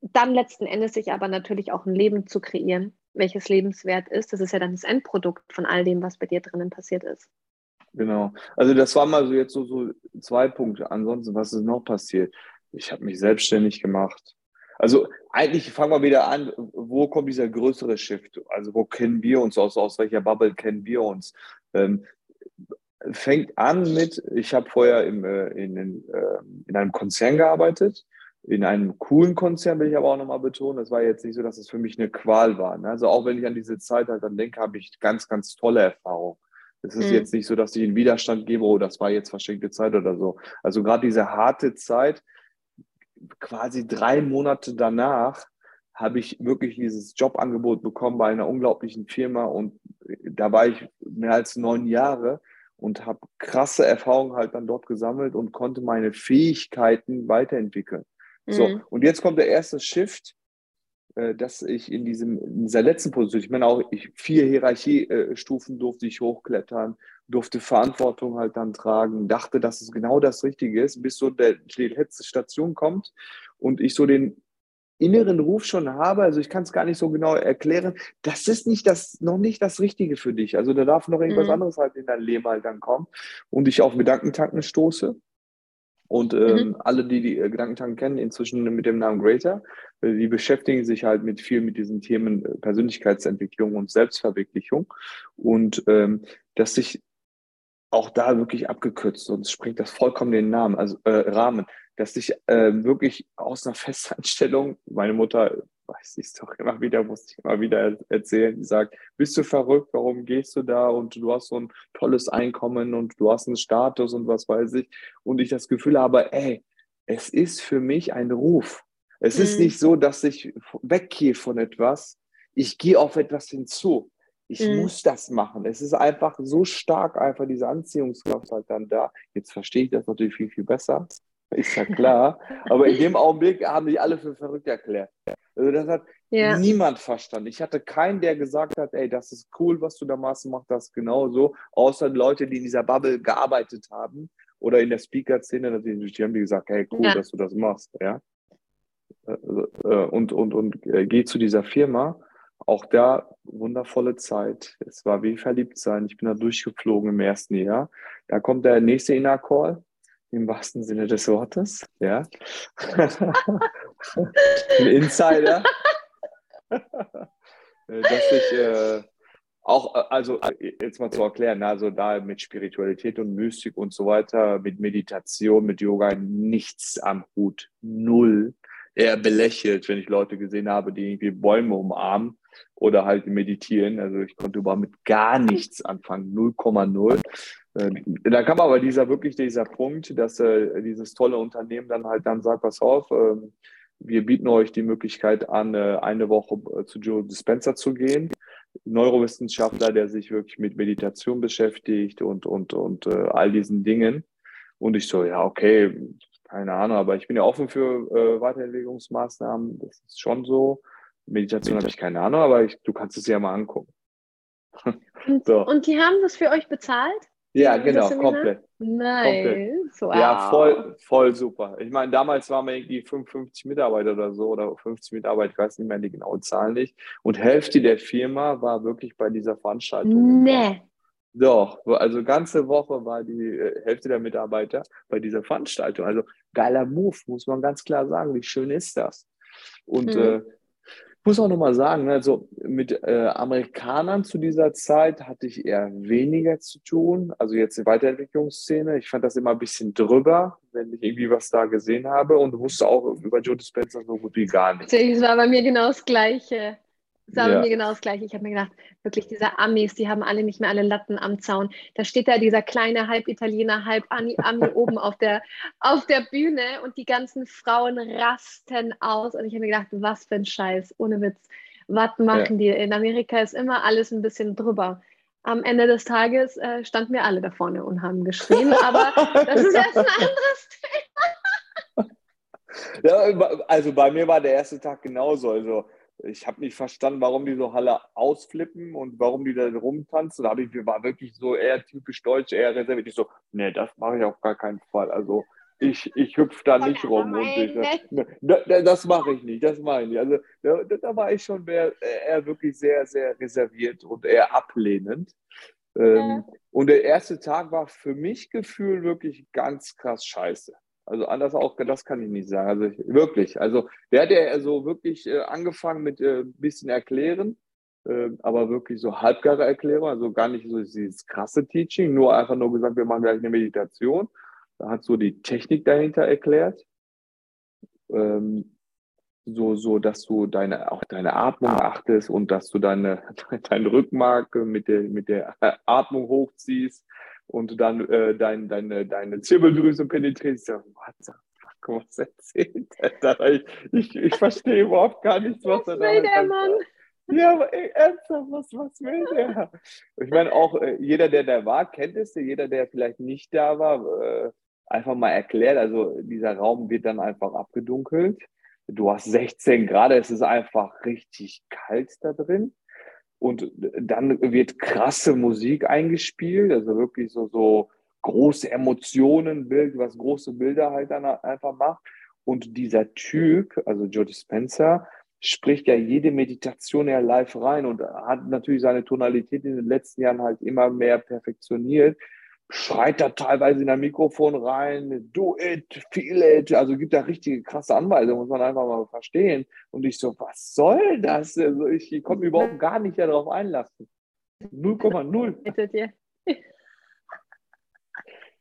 dann letzten Endes sich aber natürlich auch ein Leben zu kreieren, welches lebenswert ist. Das ist ja dann das Endprodukt von all dem, was bei dir drinnen passiert ist.
Genau. Also das waren mal so jetzt so, so zwei Punkte. Ansonsten, was ist noch passiert? ich habe mich selbstständig gemacht. Also eigentlich fangen wir wieder an, wo kommt dieser größere Shift? Also wo kennen wir uns aus? Aus welcher Bubble kennen wir uns? Ähm, fängt an mit, ich habe vorher im, äh, in, in, äh, in einem Konzern gearbeitet, in einem coolen Konzern will ich aber auch nochmal betonen. Das war jetzt nicht so, dass es für mich eine Qual war. Ne? Also auch wenn ich an diese Zeit halt dann denke, habe ich ganz, ganz tolle Erfahrungen. Es ist mhm. jetzt nicht so, dass ich in Widerstand gebe, oh, das war jetzt verschenkte Zeit oder so. Also gerade diese harte Zeit, quasi drei Monate danach habe ich wirklich dieses Jobangebot bekommen bei einer unglaublichen Firma und da war ich mehr als neun Jahre und habe krasse Erfahrungen halt dann dort gesammelt und konnte meine Fähigkeiten weiterentwickeln. Mhm. So, und jetzt kommt der erste Shift, dass ich in, diesem, in dieser letzten Position, ich meine auch, ich, vier Hierarchiestufen durfte ich hochklettern, durfte Verantwortung halt dann tragen, dachte, dass es genau das Richtige ist, bis so der, die letzte Station kommt und ich so den inneren Ruf schon habe, also ich kann es gar nicht so genau erklären, das ist nicht das, noch nicht das Richtige für dich. Also da darf noch irgendwas mhm. anderes halt in dein Leben halt dann kommen und ich auf Gedankentanken stoße und ähm, mhm. alle, die die äh, Gedankentanken kennen, inzwischen mit dem Namen Greater, die beschäftigen sich halt mit viel mit diesen Themen äh, Persönlichkeitsentwicklung und Selbstverwirklichung. Und ähm, dass sich auch da wirklich abgekürzt und springt das vollkommen den Namen, also äh, Rahmen, dass sich äh, wirklich aus einer Festanstellung, meine Mutter weiß ich es doch immer wieder, muss ich immer wieder erzählen, die sagt, bist du verrückt, warum gehst du da und du hast so ein tolles Einkommen und du hast einen Status und was weiß ich. Und ich das Gefühl habe, ey, es ist für mich ein Ruf. Es mhm. ist nicht so, dass ich weggehe von etwas, ich gehe auf etwas hinzu. Ich mhm. muss das machen. Es ist einfach so stark, einfach diese Anziehungskraft halt dann da. Jetzt verstehe ich das natürlich viel, viel besser. Ist ja klar. Aber in dem Augenblick haben die alle für verrückt erklärt. Also das hat ja. niemand verstanden. Ich hatte keinen, der gesagt hat, ey, das ist cool, was du da machst, mach das genauso. Außer Leute, die in dieser Bubble gearbeitet haben oder in der Speaker-Szene, die haben die gesagt, hey, cool, ja. dass du das machst. Ja? Äh, äh, und, und, und äh, geh zu dieser Firma. Auch da wundervolle Zeit. Es war wie verliebt sein. Ich bin da durchgeflogen im ersten Jahr. Da kommt der nächste Inner Call im wahrsten Sinne des Wortes, ja. Ein Insider. dass ich, äh, auch, äh, also äh, jetzt mal zu erklären, also da mit Spiritualität und Mystik und so weiter, mit Meditation, mit Yoga nichts am Hut. Null. Eher belächelt, wenn ich Leute gesehen habe, die irgendwie Bäume umarmen oder halt meditieren. Also ich konnte überhaupt mit gar nichts anfangen. 0,0. Ähm, da kam aber dieser wirklich dieser Punkt, dass äh, dieses tolle Unternehmen dann halt dann sagt, pass auf, äh, wir bieten euch die Möglichkeit an, äh, eine Woche äh, zu Joe Dispenza zu gehen. Neurowissenschaftler, der sich wirklich mit Meditation beschäftigt und, und, und äh, all diesen Dingen. Und ich so, ja, okay, keine Ahnung, aber ich bin ja offen für äh, Weiterentwicklungsmaßnahmen. Das ist schon so. Meditation habe ich keine Ahnung, aber ich, du kannst es ja mal angucken.
Und, so. und die haben das für euch bezahlt?
Ja, genau, komplett.
Nice.
Wow. Ja, voll, voll super. Ich meine, damals waren wir irgendwie 55 Mitarbeiter oder so oder 50 Mitarbeiter, ich weiß nicht mehr die genaue Zahl nicht. Und Hälfte der Firma war wirklich bei dieser Veranstaltung.
Nee.
Doch, also ganze Woche war die äh, Hälfte der Mitarbeiter bei dieser Veranstaltung. Also geiler Move, muss man ganz klar sagen. Wie schön ist das? Und mhm. äh, muss auch nochmal sagen, also mit äh, Amerikanern zu dieser Zeit hatte ich eher weniger zu tun. Also jetzt die Weiterentwicklungsszene. Ich fand das immer ein bisschen drüber, wenn ich irgendwie was da gesehen habe und wusste auch über Joe Dispenza so gut wie gar nicht.
Das war bei mir genau das Gleiche. Das war ja. mir genau das Gleiche. Ich habe mir gedacht, wirklich diese Amis, die haben alle nicht mehr alle Latten am Zaun. Da steht da dieser kleine halb Italiener, halb Ami, Ami oben auf der, auf der Bühne und die ganzen Frauen rasten aus. Und ich habe mir gedacht, was für ein Scheiß, ohne Witz. Was machen ja. die? In Amerika ist immer alles ein bisschen drüber. Am Ende des Tages äh, standen wir alle da vorne und haben geschrien, aber das ist jetzt ein anderes Thema.
Ja, also bei mir war der erste Tag genauso. Also ich habe nicht verstanden, warum die so Halle ausflippen und warum die da rumtanzen. Da habe ich, war wirklich so eher typisch deutsch, eher reserviert. Ich so, nee, das mache ich auf gar keinen Fall. Also ich, ich hüpfe da nicht rum. Und ich, ne, das mache ich nicht, das mache ich nicht. Also da, da war ich schon mehr, eher wirklich sehr, sehr reserviert und eher ablehnend. Ähm, ja. Und der erste Tag war für mich gefühlt wirklich ganz krass scheiße. Also anders auch, das kann ich nicht sagen. Also ich, wirklich. Also der hat ja so wirklich äh, angefangen mit ein äh, bisschen erklären, äh, aber wirklich so halbgare Erklärung, also gar nicht so dieses krasse Teaching, nur einfach nur gesagt, wir machen gleich eine Meditation. Da hat so die Technik dahinter erklärt. Ähm, so, so, dass du deine, auch deine Atmung achtest und dass du deine, dein Rückenmark mit der, mit der Atmung hochziehst und dann äh, dein, deine, deine Zirbeldrüse penetriert. So, what the fuck, was erzählt er Ich, ich, ich verstehe überhaupt gar nichts, was, was er
da will der Mann?
Ja, aber ey, ernsthaft, was, was will der? Ich meine, auch äh, jeder, der da war, kennt es. Jeder, der vielleicht nicht da war, äh, einfach mal erklärt. Also dieser Raum wird dann einfach abgedunkelt. Du hast 16 Grad, es ist einfach richtig kalt da drin. Und dann wird krasse Musik eingespielt, also wirklich so, so große Emotionen, Bild, was große Bilder halt dann einfach macht. Und dieser Typ, also Joe Dispenza, spricht ja jede Meditation ja live rein und hat natürlich seine Tonalität in den letzten Jahren halt immer mehr perfektioniert schreit da teilweise in ein Mikrofon rein, do it, feel it, also gibt da richtige krasse Anweisungen, muss man einfach mal verstehen. Und ich so, was soll das? Also ich, ich konnte mich überhaupt gar nicht darauf einlassen. 0,0.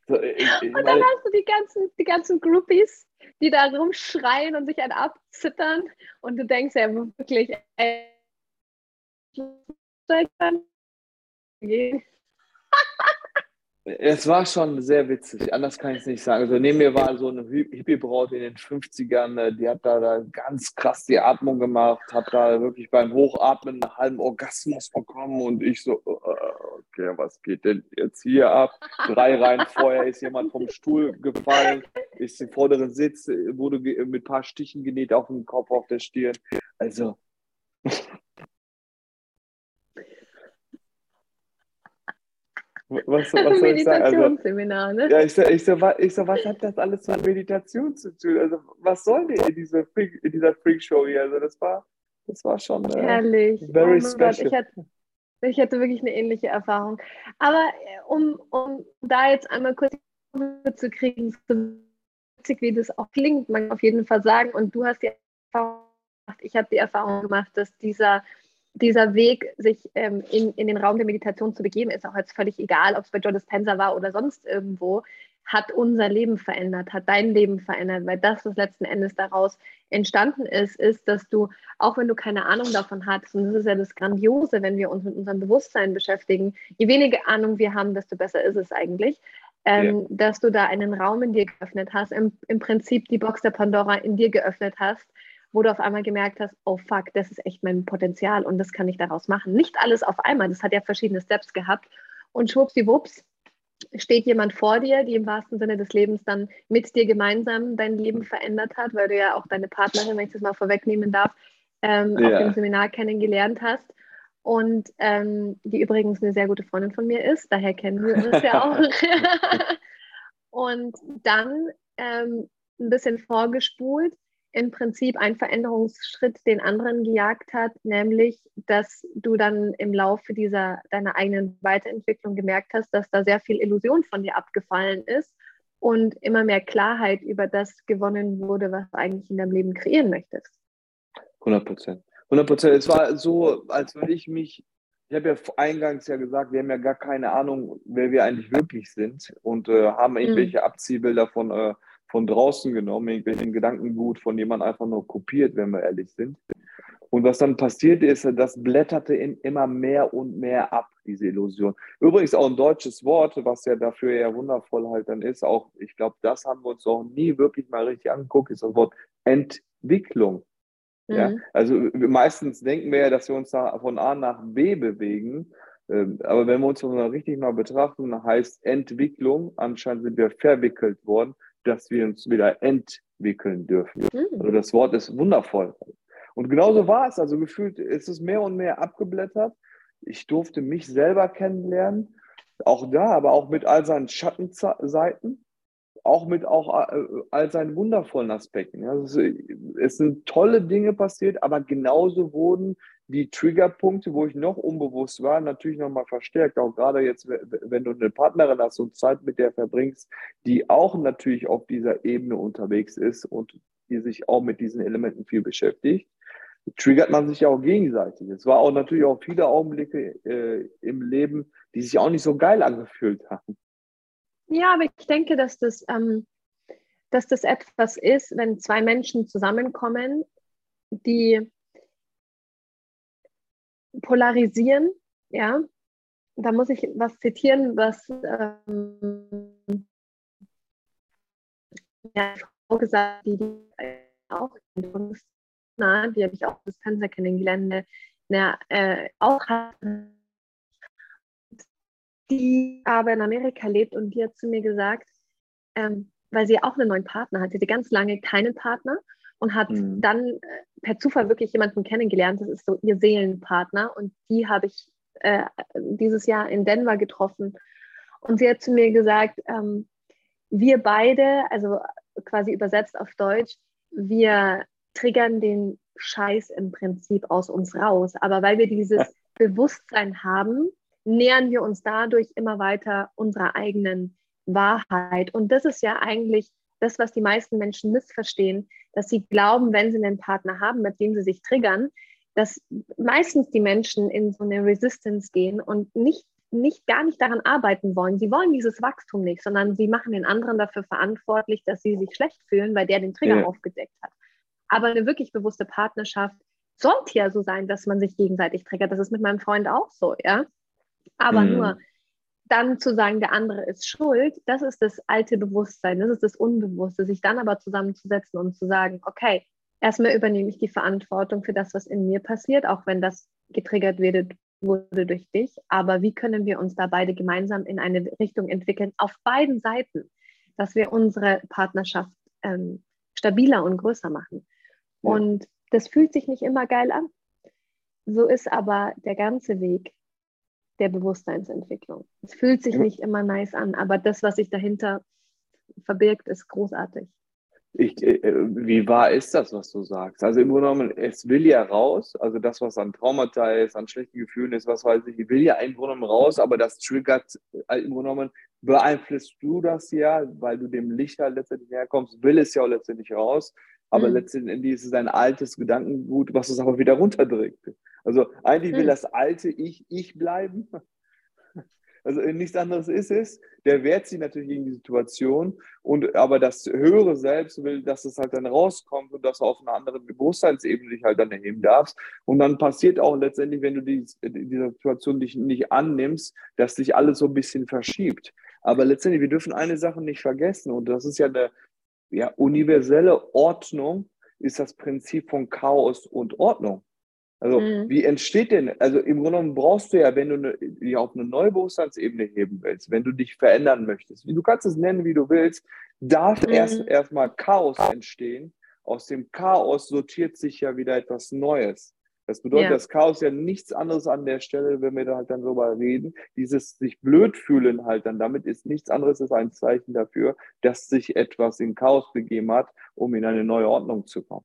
So, ich, ich und dann hast du die ganzen, die ganzen Groupies, die da rumschreien und sich einen abzittern und du denkst ja wirklich, ey,
es war schon sehr witzig, anders kann ich es nicht sagen. Also neben mir war so eine Hippie-Braut in den 50ern, äh, die hat da, da, ganz krass die Atmung gemacht, hat da wirklich beim Hochatmen einen halben Orgasmus bekommen und ich so, uh, okay, was geht denn jetzt hier ab? Drei Reihen vorher ist jemand vom Stuhl gefallen, ist im vorderen Sitz, wurde mit ein paar Stichen genäht auf dem Kopf, auf der Stirn. Also Was, was soll ich sagen? Also, ne? Ja, ich so, ich, so, ich so, was hat das alles mit Meditation zu tun? Also, was soll die in, diese Freak, in dieser Freakshow hier? Also, das war, das war schon
äh, Herrlich.
very oh special.
Gott, ich, hatte, ich hatte wirklich eine ähnliche Erfahrung. Aber äh, um, um da jetzt einmal kurz zu kriegen, so witzig wie das auch klingt, man kann auf jeden Fall sagen, und du hast die Erfahrung gemacht, ich habe die Erfahrung gemacht, dass dieser dieser Weg, sich ähm, in, in den Raum der Meditation zu begeben, ist auch jetzt völlig egal, ob es bei Joe Dispenza war oder sonst irgendwo, hat unser Leben verändert, hat dein Leben verändert, weil das, was letzten Endes daraus entstanden ist, ist, dass du, auch wenn du keine Ahnung davon hast, und das ist ja das Grandiose, wenn wir uns mit unserem Bewusstsein beschäftigen, je weniger Ahnung wir haben, desto besser ist es eigentlich, ähm, ja. dass du da einen Raum in dir geöffnet hast, im, im Prinzip die Box der Pandora in dir geöffnet hast, wo du auf einmal gemerkt hast, oh fuck, das ist echt mein Potenzial und das kann ich daraus machen. Nicht alles auf einmal, das hat ja verschiedene Steps gehabt und schwuppsiwupps steht jemand vor dir, die im wahrsten Sinne des Lebens dann mit dir gemeinsam dein Leben verändert hat, weil du ja auch deine Partnerin, wenn ich das mal vorwegnehmen darf, ähm, ja. auf dem Seminar kennengelernt hast. Und ähm, die übrigens eine sehr gute Freundin von mir ist, daher kennen wir uns ja auch. und dann ähm, ein bisschen vorgespult, im Prinzip ein Veränderungsschritt den anderen gejagt hat, nämlich, dass du dann im Laufe dieser deiner eigenen Weiterentwicklung gemerkt hast, dass da sehr viel Illusion von dir abgefallen ist und immer mehr Klarheit über das gewonnen wurde, was du eigentlich in deinem Leben kreieren möchtest.
100 Prozent. 100 Prozent. Es war so, als würde ich mich, ich habe ja eingangs ja gesagt, wir haben ja gar keine Ahnung, wer wir eigentlich wirklich sind und äh, haben mhm. irgendwelche mhm. Abziehbilder von äh, von draußen genommen, irgendwelchen Gedankengut von jemandem einfach nur kopiert, wenn wir ehrlich sind. Und was dann passiert ist, das blätterte immer mehr und mehr ab, diese Illusion. Übrigens auch ein deutsches Wort, was ja dafür ja wundervoll halt dann ist. Auch, ich glaube, das haben wir uns auch nie wirklich mal richtig angeguckt, ist das Wort Entwicklung. Mhm. Ja, also meistens denken wir ja, dass wir uns da von A nach B bewegen. Ähm, aber wenn wir uns das mal richtig mal betrachten, heißt Entwicklung, anscheinend sind wir verwickelt worden dass wir uns wieder entwickeln dürfen. Mhm. Also das Wort ist wundervoll. Und genauso war es. Also gefühlt ist es mehr und mehr abgeblättert. Ich durfte mich selber kennenlernen. Auch da, aber auch mit all seinen Schattenseiten, auch mit auch äh, all seinen wundervollen Aspekten. Also es sind tolle Dinge passiert, aber genauso wurden die Triggerpunkte, wo ich noch unbewusst war, natürlich nochmal verstärkt. Auch gerade jetzt, wenn du eine Partnerin hast und Zeit mit der verbringst, die auch natürlich auf dieser Ebene unterwegs ist und die sich auch mit diesen Elementen viel beschäftigt, triggert man sich ja auch gegenseitig. Es war auch natürlich auch viele Augenblicke äh, im Leben, die sich auch nicht so geil angefühlt haben.
Ja, aber ich denke, dass das, ähm, dass das etwas ist, wenn zwei Menschen zusammenkommen, die polarisieren, ja. Da muss ich was zitieren, was ähm, ja, Frau gesagt, die, die auch na, die habe ich auch das Fenster kennengelernt, na, äh, auch hat, die aber in Amerika lebt und die hat zu mir gesagt, ähm, weil sie auch einen neuen Partner hatte, sie ganz lange keinen Partner und hat mhm. dann äh, per Zufall wirklich jemanden kennengelernt. Das ist so ihr Seelenpartner und die habe ich äh, dieses Jahr in Denver getroffen. Und sie hat zu mir gesagt, ähm, wir beide, also quasi übersetzt auf Deutsch, wir triggern den Scheiß im Prinzip aus uns raus. Aber weil wir dieses Bewusstsein haben, nähern wir uns dadurch immer weiter unserer eigenen Wahrheit. Und das ist ja eigentlich das, was die meisten Menschen missverstehen, dass sie glauben, wenn sie einen Partner haben, mit dem sie sich triggern, dass meistens die Menschen in so eine Resistance gehen und nicht, nicht gar nicht daran arbeiten wollen. Sie wollen dieses Wachstum nicht, sondern sie machen den anderen dafür verantwortlich, dass sie sich schlecht fühlen, weil der den Trigger ja. aufgedeckt hat. Aber eine wirklich bewusste Partnerschaft sollte ja so sein, dass man sich gegenseitig triggert. Das ist mit meinem Freund auch so, ja. Aber mhm. nur, dann zu sagen, der andere ist schuld, das ist das alte Bewusstsein, das ist das Unbewusste, sich dann aber zusammenzusetzen und zu sagen, okay, erstmal übernehme ich die Verantwortung für das, was in mir passiert, auch wenn das getriggert wurde, wurde durch dich, aber wie können wir uns da beide gemeinsam in eine Richtung entwickeln, auf beiden Seiten, dass wir unsere Partnerschaft ähm, stabiler und größer machen. Ja. Und das fühlt sich nicht immer geil an. So ist aber der ganze Weg der Bewusstseinsentwicklung. Es fühlt sich nicht immer nice an, aber das, was sich dahinter verbirgt, ist großartig.
Ich, äh, wie wahr ist das, was du sagst? Also im Grunde genommen, es will ja raus, also das, was an Traumata ist, an schlechten Gefühlen ist, was weiß ich, will ja im Grunde genommen raus, aber das triggert, äh, im Grunde genommen beeinflusst du das ja, weil du dem Licht halt letztendlich herkommst, will es ja auch letztendlich raus, aber mhm. letztendlich ist es ein altes Gedankengut, was es aber wieder runterdrückt. Also eigentlich will hm. das alte Ich, ich bleiben. Also nichts anderes ist es. Der wehrt sich natürlich gegen die Situation. Und aber das höhere Selbst will, dass es halt dann rauskommt und dass du auf einer anderen Bewusstseinsebene dich halt dann erheben darfst. Und dann passiert auch letztendlich, wenn du die, diese Situation nicht, nicht annimmst, dass sich alles so ein bisschen verschiebt. Aber letztendlich, wir dürfen eine Sache nicht vergessen. Und das ist ja eine ja, universelle Ordnung, ist das Prinzip von Chaos und Ordnung. Also mhm. wie entsteht denn, also im Grunde genommen brauchst du ja, wenn du eine, dich auf eine neue Bewusstseinsebene heben willst, wenn du dich verändern möchtest, du kannst es nennen, wie du willst, darf mhm. erst erstmal Chaos entstehen. Aus dem Chaos sortiert sich ja wieder etwas Neues. Das bedeutet, ja. das Chaos ja nichts anderes an der Stelle, wenn wir da halt dann drüber reden. Dieses sich blöd fühlen halt dann damit ist nichts anderes als ein Zeichen dafür, dass sich etwas in Chaos begeben hat, um in eine neue Ordnung zu kommen.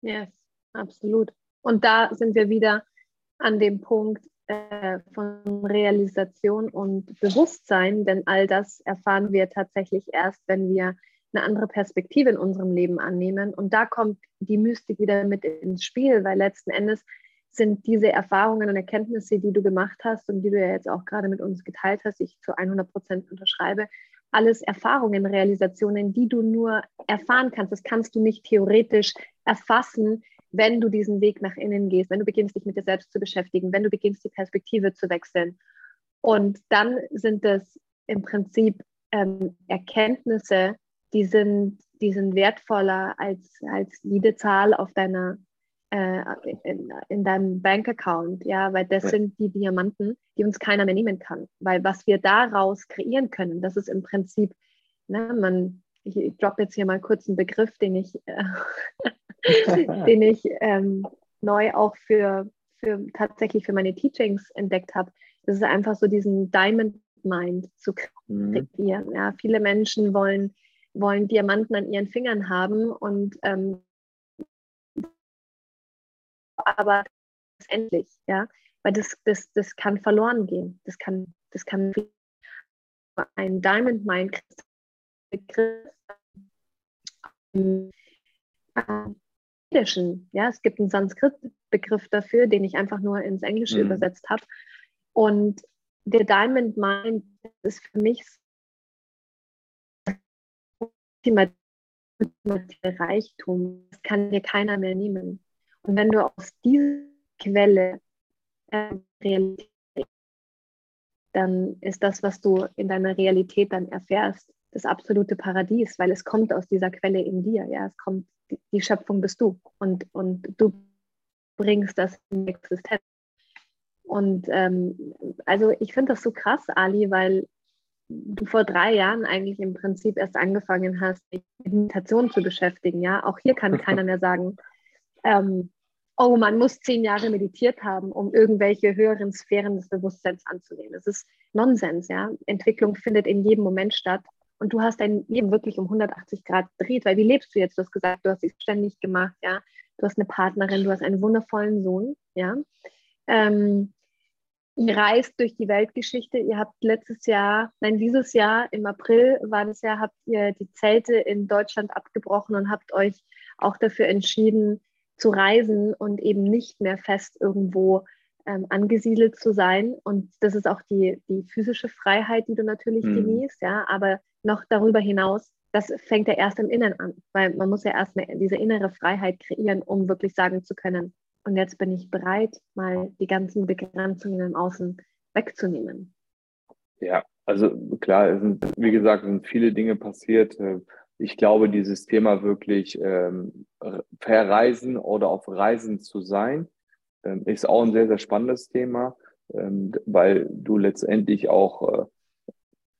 Yes, absolut. Und da sind wir wieder an dem Punkt äh, von Realisation und Bewusstsein, denn all das erfahren wir tatsächlich erst, wenn wir eine andere Perspektive in unserem Leben annehmen. Und da kommt die Mystik wieder mit ins Spiel, weil letzten Endes sind diese Erfahrungen und Erkenntnisse, die du gemacht hast und die du ja jetzt auch gerade mit uns geteilt hast, ich zu 100 Prozent unterschreibe, alles Erfahrungen, Realisationen, die du nur erfahren kannst. Das kannst du nicht theoretisch erfassen, wenn du diesen Weg nach innen gehst, wenn du beginnst, dich mit dir selbst zu beschäftigen, wenn du beginnst, die Perspektive zu wechseln. Und dann sind es im Prinzip ähm, Erkenntnisse, die sind, die sind wertvoller als, als jede Zahl auf deiner, äh, in, in, deinem Bankaccount, ja, weil das ja. sind die Diamanten, die uns keiner mehr nehmen kann. Weil was wir daraus kreieren können, das ist im Prinzip, ne, man, ich, ich droppe jetzt hier mal kurz einen Begriff, den ich äh, den ich ähm, neu auch für, für tatsächlich für meine Teachings entdeckt habe. Das ist einfach so diesen Diamond Mind zu mhm. kreieren. Mhm. Ja, viele Menschen wollen, wollen Diamanten an ihren Fingern haben und ähm, aber endlich, ja, weil das, das, das kann verloren gehen. Das kann, das kann ein Diamond Mind Begriff ähm, Indischen. Ja, es gibt einen Sanskrit-Begriff dafür, den ich einfach nur ins Englische mhm. übersetzt habe. Und der Diamond Mind ist für mich Reichtum. Das kann dir keiner mehr nehmen. Und wenn du aus dieser Quelle äh, Realität, dann ist das, was du in deiner Realität dann erfährst, das absolute Paradies, weil es kommt aus dieser Quelle in dir. Ja, es kommt die Schöpfung bist du und, und du bringst das in Existenz. Und ähm, also ich finde das so krass, Ali, weil du vor drei Jahren eigentlich im Prinzip erst angefangen hast, dich mit Meditation zu beschäftigen. Ja, auch hier kann keiner mehr sagen, ähm, oh, man muss zehn Jahre meditiert haben, um irgendwelche höheren Sphären des Bewusstseins anzunehmen. Das ist Nonsens. Ja, Entwicklung findet in jedem Moment statt und du hast dein Leben wirklich um 180 Grad gedreht, weil wie lebst du jetzt? Du hast gesagt, du hast dich ständig gemacht, ja. Du hast eine Partnerin, du hast einen wundervollen Sohn, ja. Ähm, ihr reist durch die Weltgeschichte. Ihr habt letztes Jahr, nein, dieses Jahr im April war das Jahr, habt ihr die Zelte in Deutschland abgebrochen und habt euch auch dafür entschieden, zu reisen und eben nicht mehr fest irgendwo ähm, angesiedelt zu sein. Und das ist auch die, die physische Freiheit, die du natürlich mhm. genießt, ja, aber noch darüber hinaus, das fängt ja erst im Innen an, weil man muss ja erst diese innere Freiheit kreieren, um wirklich sagen zu können, und jetzt bin ich bereit, mal die ganzen Begrenzungen im Außen wegzunehmen.
Ja, also klar, es sind, wie gesagt, sind viele Dinge passiert. Ich glaube, dieses Thema wirklich ähm, verreisen oder auf Reisen zu sein, ähm, ist auch ein sehr, sehr spannendes Thema, ähm, weil du letztendlich auch äh,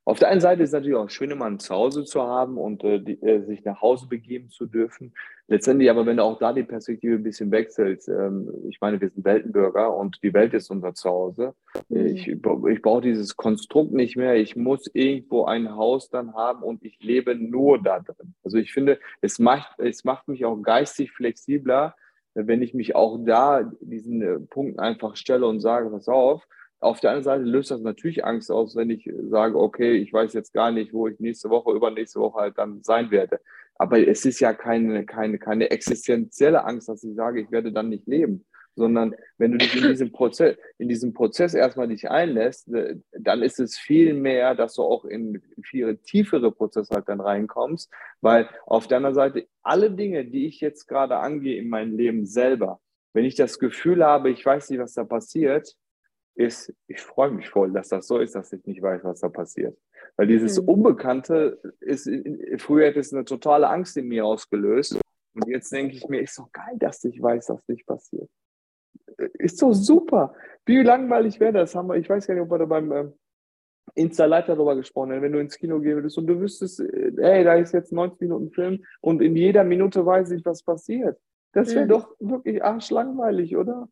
auf der einen Seite ist es natürlich auch schön, immer ein Zuhause zu haben und äh, die, äh, sich nach Hause begeben zu dürfen. Letztendlich aber, wenn du auch da die Perspektive ein bisschen wechselst, ähm, ich meine, wir sind Weltenbürger und die Welt ist unser Zuhause. Mhm. Ich, ich brauche dieses Konstrukt nicht mehr. Ich muss irgendwo ein Haus dann haben und ich lebe nur da drin. Also ich finde, es macht, es macht mich auch geistig flexibler, wenn ich mich auch da diesen äh, Punkten einfach stelle und sage, pass auf, auf der anderen Seite löst das natürlich Angst aus, wenn ich sage, okay, ich weiß jetzt gar nicht, wo ich nächste Woche, übernächste Woche halt dann sein werde. Aber es ist ja keine, keine, keine existenzielle Angst, dass ich sage, ich werde dann nicht leben, sondern wenn du dich in diesem Prozess, in diesem Prozess erstmal dich einlässt, äh, dann ist es viel mehr, dass du auch in viel tiefere Prozesse halt dann reinkommst, weil auf der anderen Seite alle Dinge, die ich jetzt gerade angehe in meinem Leben selber, wenn ich das Gefühl habe, ich weiß nicht, was da passiert, ist, ich freue mich voll, dass das so ist, dass ich nicht weiß, was da passiert. Weil dieses mhm. Unbekannte ist, früher hätte es eine totale Angst in mir ausgelöst. Und jetzt denke ich mir, ist so geil, dass ich weiß, dass nicht passiert. Ist so super. Wie langweilig wäre das? Haben wir, ich weiß gar nicht, ob wir da beim äh, Insta-Leiter darüber gesprochen haben, wenn du ins Kino gehen würdest und du wüsstest, äh, ey, da ist jetzt 90 Minuten Film und in jeder Minute weiß ich, was passiert. Das wäre mhm. doch wirklich arschlangweilig, oder?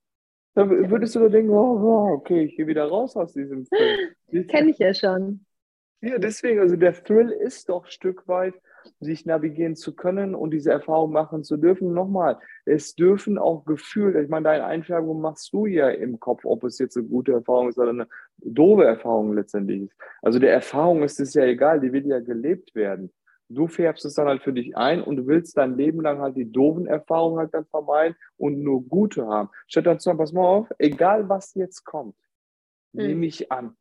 Da würdest du da denken, oh, oh, okay, ich gehe wieder raus aus diesem Film.
Kenne ich ja schon.
Ja, deswegen, also der Thrill ist doch ein Stück weit, sich navigieren zu können und diese Erfahrung machen zu dürfen. Nochmal, es dürfen auch Gefühle, ich meine, deine Einfärbung machst du ja im Kopf, ob es jetzt eine gute Erfahrung ist oder eine doofe Erfahrung letztendlich ist. Also der Erfahrung ist es ja egal, die will ja gelebt werden. Du färbst es dann halt für dich ein und du willst dein Leben lang halt die doofen Erfahrungen halt dann vermeiden und nur gute haben. Statt dann zu sagen, pass mal auf, egal was jetzt kommt, mhm. nehme ich an.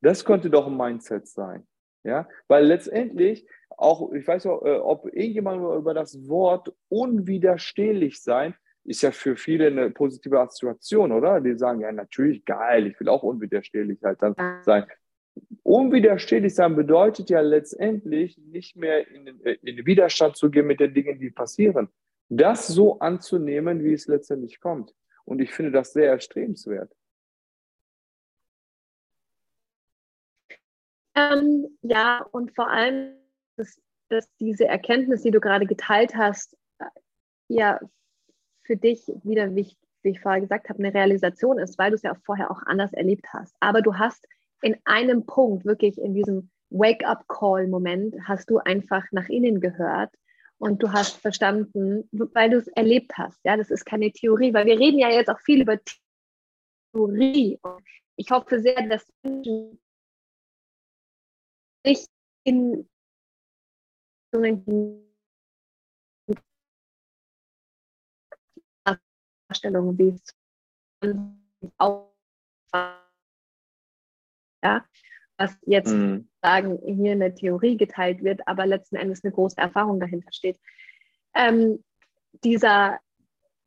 Das könnte doch ein Mindset sein. Ja, weil letztendlich auch, ich weiß auch, äh, ob irgendjemand über das Wort unwiderstehlich sein, ist ja für viele eine positive Assoziation, oder? Die sagen, ja, natürlich geil, ich will auch unwiderstehlich halt dann sein. Unwiderstehlich sein bedeutet ja letztendlich nicht mehr in den, äh, in den Widerstand zu gehen mit den Dingen, die passieren. Das so anzunehmen, wie es letztendlich kommt. Und ich finde das sehr erstrebenswert.
Ähm, ja, und vor allem, dass, dass, diese Erkenntnis, die du gerade geteilt hast, äh, ja für dich wieder, wie ich, wie ich vorher gesagt habe, eine Realisation ist, weil du es ja vorher auch anders erlebt hast. Aber du hast in einem Punkt, wirklich in diesem Wake-up-Call-Moment, hast du einfach nach innen gehört und du hast verstanden, weil du es erlebt hast. Ja, das ist keine Theorie, weil wir reden ja jetzt auch viel über Theorie. Ich hoffe sehr, dass Menschen nicht in Darstellungen wie es auch ja, was jetzt mhm. sagen, hier eine Theorie geteilt wird, aber letzten Endes eine große Erfahrung dahinter steht. Ähm, dieser,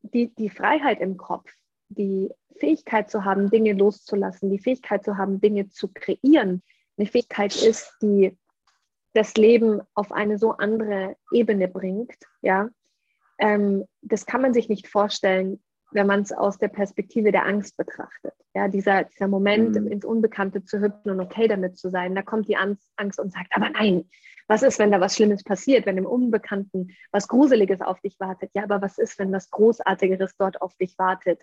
die, die Freiheit im Kopf, die Fähigkeit zu haben, Dinge loszulassen, die Fähigkeit zu haben, Dinge zu kreieren, eine Fähigkeit ist, die das Leben auf eine so andere Ebene bringt, ja, ähm, das kann man sich nicht vorstellen, wenn man es aus der Perspektive der Angst betrachtet. Ja, dieser, dieser Moment, mhm. ins Unbekannte zu hüpfen und okay damit zu sein, da kommt die Angst und sagt, aber nein, was ist, wenn da was Schlimmes passiert, wenn im Unbekannten was Gruseliges auf dich wartet? Ja, aber was ist, wenn was Großartigeres dort auf dich wartet,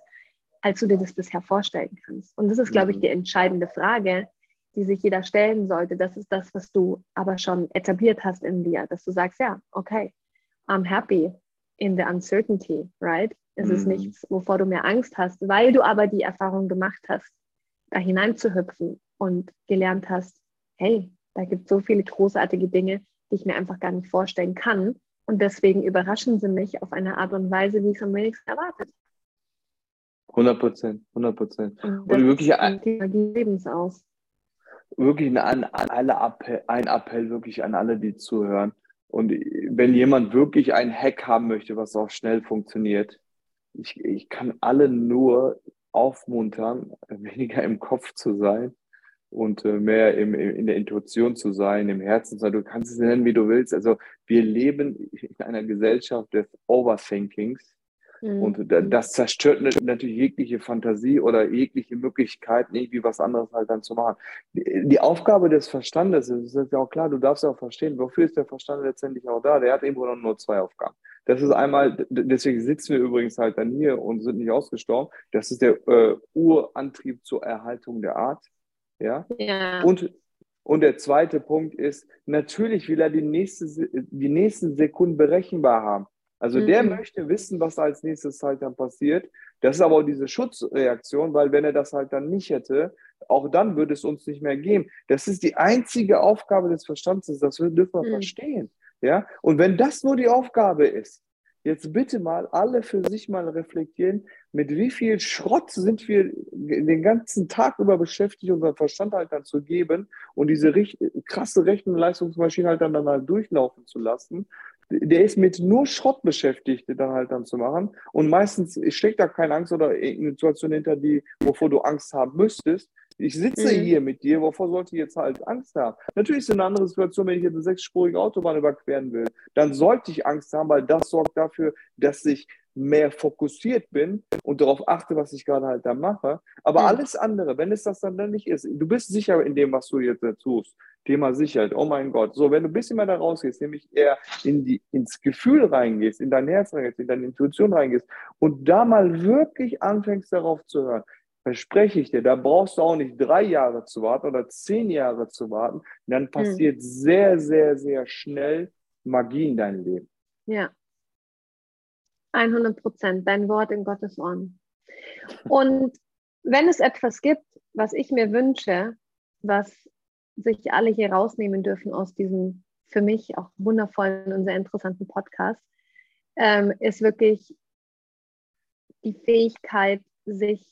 als du dir das bisher vorstellen kannst? Und das ist, glaube ich, mhm. die entscheidende Frage, die sich jeder stellen sollte. Das ist das, was du aber schon etabliert hast in dir, dass du sagst, ja, okay, I'm happy in the uncertainty, right? Es mhm. ist nichts, wovor du mehr Angst hast, weil du aber die Erfahrung gemacht hast, da hineinzuhüpfen und gelernt hast, hey, da gibt es so viele großartige Dinge, die ich mir einfach gar nicht vorstellen kann. Und deswegen überraschen sie mich auf eine Art und Weise, wie ich es am wenigsten erwartet.
100 Prozent, 100 Prozent.
Und, und wirklich ein, die Lebens aus.
Wirklich an, an alle Appell, ein Appell wirklich an alle, die zuhören. Und wenn jemand wirklich ein Hack haben möchte, was auch schnell funktioniert, ich, ich kann alle nur aufmuntern, weniger im Kopf zu sein und äh, mehr im, in der Intuition zu sein, im Herzen zu sein. Du kannst es nennen, wie du willst. Also wir leben in einer Gesellschaft des Overthinkings. Mhm. Und das zerstört natürlich jegliche Fantasie oder jegliche Möglichkeit, irgendwie was anderes halt dann zu machen. Die Aufgabe des Verstandes ist, ist ja auch klar, du darfst ja auch verstehen, wofür ist der Verstand letztendlich auch da? Der hat irgendwo nur zwei Aufgaben. Das ist einmal, deswegen sitzen wir übrigens halt dann hier und sind nicht ausgestorben. Das ist der äh, Urantrieb zur Erhaltung der Art. Ja.
ja.
Und, und der zweite Punkt ist, natürlich will er die, nächste, die nächsten Sekunden berechenbar haben. Also mhm. der möchte wissen, was als nächstes halt dann passiert. Das ist aber auch diese Schutzreaktion, weil wenn er das halt dann nicht hätte, auch dann würde es uns nicht mehr geben. Das ist die einzige Aufgabe des Verstandes, das dürfen wir mhm. verstehen. Ja? Und wenn das nur die Aufgabe ist, jetzt bitte mal alle für sich mal reflektieren, mit wie viel Schrott sind wir den ganzen Tag über beschäftigt, unseren Verstand halt dann zu geben und diese krasse Rechenleistungsmaschine halt dann, dann halt durchlaufen zu lassen. Der ist mit nur Schrott beschäftigt, dann halt dann zu machen. Und meistens steckt da keine Angst oder irgendeine Situation hinter, die, wovor du Angst haben müsstest. Ich sitze mhm. hier mit dir, wovor sollte ich jetzt halt Angst haben? Natürlich ist es eine andere Situation, wenn ich jetzt eine sechsspurige Autobahn überqueren will. Dann sollte ich Angst haben, weil das sorgt dafür, dass ich mehr fokussiert bin und darauf achte, was ich gerade halt da mache. Aber mhm. alles andere, wenn es das dann, dann nicht ist, du bist sicher in dem, was du jetzt tust. Thema Sicherheit, oh mein Gott. So, wenn du ein bisschen mehr da rausgehst, nämlich eher in die, ins Gefühl reingehst, in dein Herz reingehst, in deine Intuition reingehst und da mal wirklich anfängst darauf zu hören, verspreche ich dir, da brauchst du auch nicht drei Jahre zu warten oder zehn Jahre zu warten. Dann mhm. passiert mhm. sehr, sehr, sehr schnell Magie in deinem Leben.
Ja. 100 Prozent, dein Wort in Gottes Ohren. Und wenn es etwas gibt, was ich mir wünsche, was sich alle hier rausnehmen dürfen aus diesem für mich auch wundervollen und sehr interessanten Podcast, ähm, ist wirklich die Fähigkeit, sich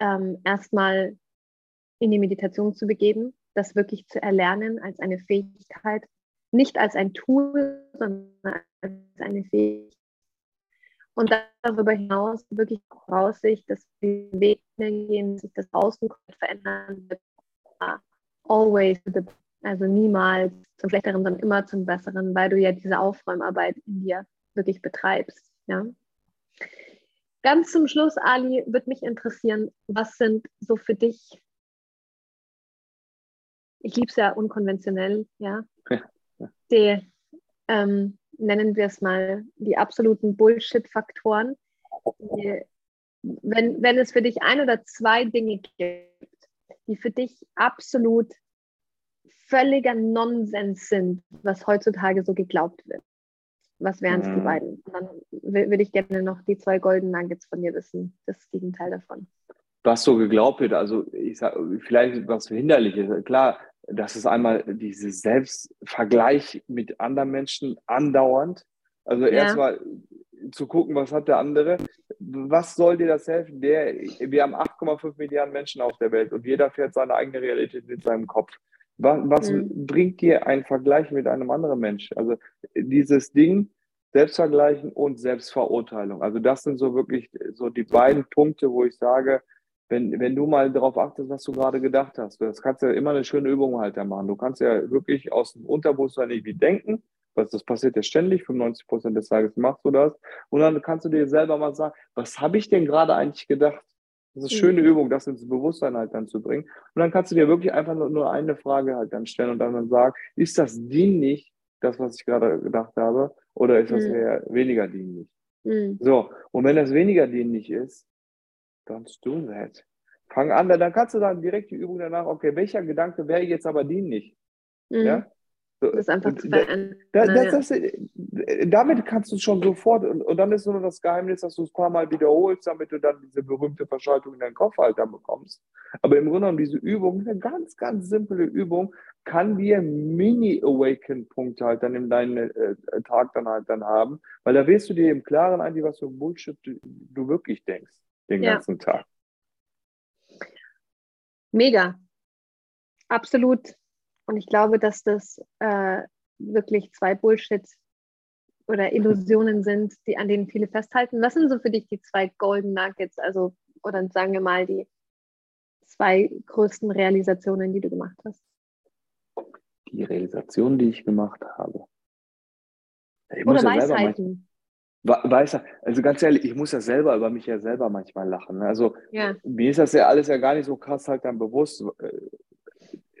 ähm, erstmal in die Meditation zu begeben, das wirklich zu erlernen als eine Fähigkeit, nicht als ein Tool, sondern als eine Fähigkeit, und darüber hinaus wirklich Voraussicht, dass die Wege gehen, sich das Außen verändern Always, also niemals zum Schlechteren, sondern immer zum Besseren, weil du ja diese Aufräumarbeit in dir wirklich betreibst. Ja? Ganz zum Schluss, Ali, würde mich interessieren, was sind so für dich, ich liebe es ja unkonventionell, ja, die, ähm, nennen wir es mal, die absoluten Bullshit-Faktoren. Wenn, wenn es für dich ein oder zwei Dinge gibt, die für dich absolut völliger Nonsens sind, was heutzutage so geglaubt wird. Was wären es mhm. die beiden? Und dann würde ich gerne noch die zwei Golden Nuggets von dir wissen, das Gegenteil davon.
Was so geglaubt wird, also ich sag, vielleicht was hinderlich ist. Klar, das ist einmal dieses Selbstvergleich mit anderen Menschen andauernd. Also ja. erstmal zu gucken, was hat der andere. Was soll dir das helfen? Der, wir haben 8,5 Milliarden Menschen auf der Welt und jeder fährt seine eigene Realität in seinem Kopf. Was, was mhm. bringt dir ein Vergleich mit einem anderen Mensch? Also dieses Ding, Selbstvergleichen und Selbstverurteilung. Also das sind so wirklich so die beiden Punkte, wo ich sage, wenn, wenn du mal darauf achtest, was du gerade gedacht hast, das kannst du ja immer eine schöne Übung halt da machen. Du kannst ja wirklich aus dem Unterbewusstsein irgendwie denken, was das passiert ja ständig, 95 Prozent des Tages machst du das. Und dann kannst du dir selber mal sagen, was habe ich denn gerade eigentlich gedacht? Das ist eine schöne mhm. Übung, das ins Bewusstsein halt dann zu bringen. Und dann kannst du dir wirklich einfach nur, eine Frage halt dann stellen und dann, dann sagen, ist das dienlich, das, was ich gerade gedacht habe, oder ist das mhm. eher weniger dienlich? Mhm. So, und wenn das weniger dienlich ist, Don't do that. Fang an, dann kannst du dann direkt die Übung danach, okay, welcher Gedanke wäre jetzt aber dienlich? Mhm. Ja? Das einfach zu verändern. Da, das, das, damit kannst du schon sofort, und, und dann ist nur das Geheimnis, dass du es ein paar Mal wiederholst, damit du dann diese berühmte Verschaltung in deinen Kopf halt dann bekommst. Aber im Grunde genommen, diese Übung, eine ganz, ganz simple Übung, kann dir Mini-Awaken-Punkte halt dann in deinen äh, Tag dann halt dann haben, weil da wirst du dir im Klaren ein, was für Bullshit du, du wirklich denkst den ja. ganzen Tag.
Mega. Absolut. Und ich glaube, dass das äh, wirklich zwei Bullshit oder Illusionen sind, die an denen viele festhalten. Was sind so für dich die zwei Golden Nuggets, also oder sagen wir mal die zwei größten Realisationen, die du gemacht hast?
Die Realisation, die ich gemacht habe.
Ich oder Weisheiten.
Weiß also ganz ehrlich, ich muss ja selber über mich ja selber manchmal lachen. Ne? Also ja. mir ist das ja alles ja gar nicht so krass halt dann bewusst.